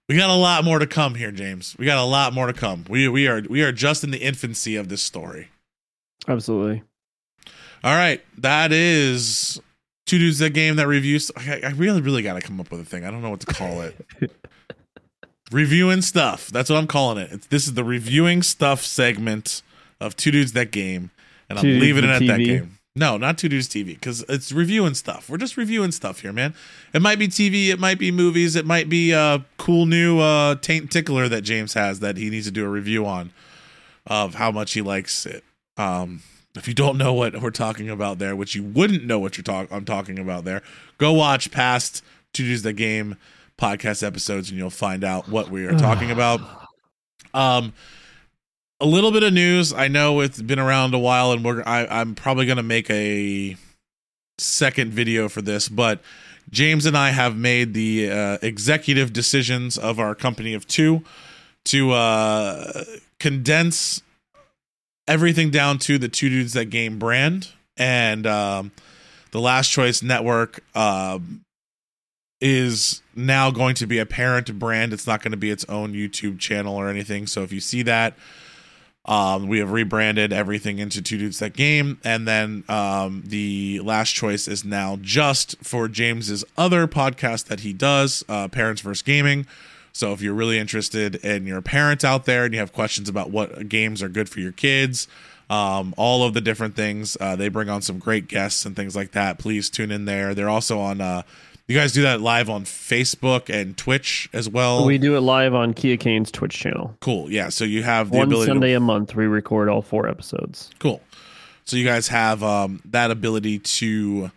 Speaker 1: we got a lot more to come here, James. We got a lot more to come. We we are we are just in the infancy of this story.
Speaker 2: Absolutely.
Speaker 1: All right, that is two dudes that game that reviews. I, I really really got to come up with a thing. I don't know what to call it. reviewing stuff. That's what I'm calling it. It's, this is the reviewing stuff segment of two dudes that game, and
Speaker 2: Two
Speaker 1: I'm leaving it at
Speaker 2: the
Speaker 1: that game. No, not two dudes TV because it's reviewing stuff. We're just reviewing stuff here, man. It might be TV, it might be movies, it might be a cool new uh, taint tickler that James has that he needs to do a review on of how much he likes it. Um, if you don't know what we're talking about there, which you wouldn't know what you're talk I'm talking about there, go watch past Two Dudes the Game podcast episodes and you'll find out what we are talking about. Um, a little bit of news. I know it's been around a while, and we're I, I'm probably gonna make a second video for this, but James and I have made the uh, executive decisions of our company of two to uh, condense everything down to the two dudes that game brand and um, the last choice network um, is now going to be a parent brand it's not going to be its own youtube channel or anything so if you see that um, we have rebranded everything into two dudes that game and then um, the last choice is now just for james's other podcast that he does uh, parents versus gaming so if you're really interested and you're a parent out there and you have questions about what games are good for your kids, um, all of the different things, uh, they bring on some great guests and things like that. Please tune in there. They're also on. Uh, you guys do that live on Facebook and Twitch as well.
Speaker 2: We do it live on Kia Kane's Twitch channel.
Speaker 1: cool. Yeah. So you have the
Speaker 2: One
Speaker 1: ability.
Speaker 2: Sunday
Speaker 1: To,
Speaker 2: a month, we record all four episodes.
Speaker 1: cool. So you guys have um, that ability to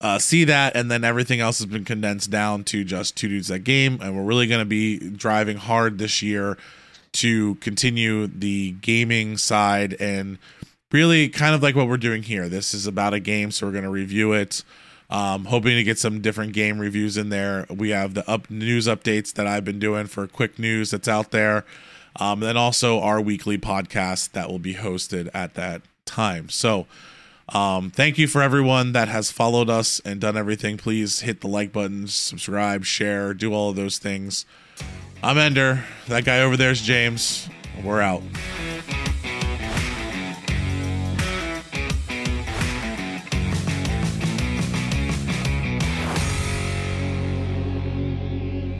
Speaker 1: uh, see that, and then everything else has been condensed down to just two dudes that game, and we're really going to be driving hard this year to continue the gaming side and really kind of like what we're doing here. This is about a game, so we're going to review it. Um, hoping to get some different game reviews in there. We have the up news updates that I've been doing for quick news that's out there. Um, and then also our weekly podcast that will be hosted at that time. So, um, thank you for everyone that has followed us and done everything. Please hit the like button, subscribe, share, do all of those things. I'm Ender. That guy over there is James. We're out.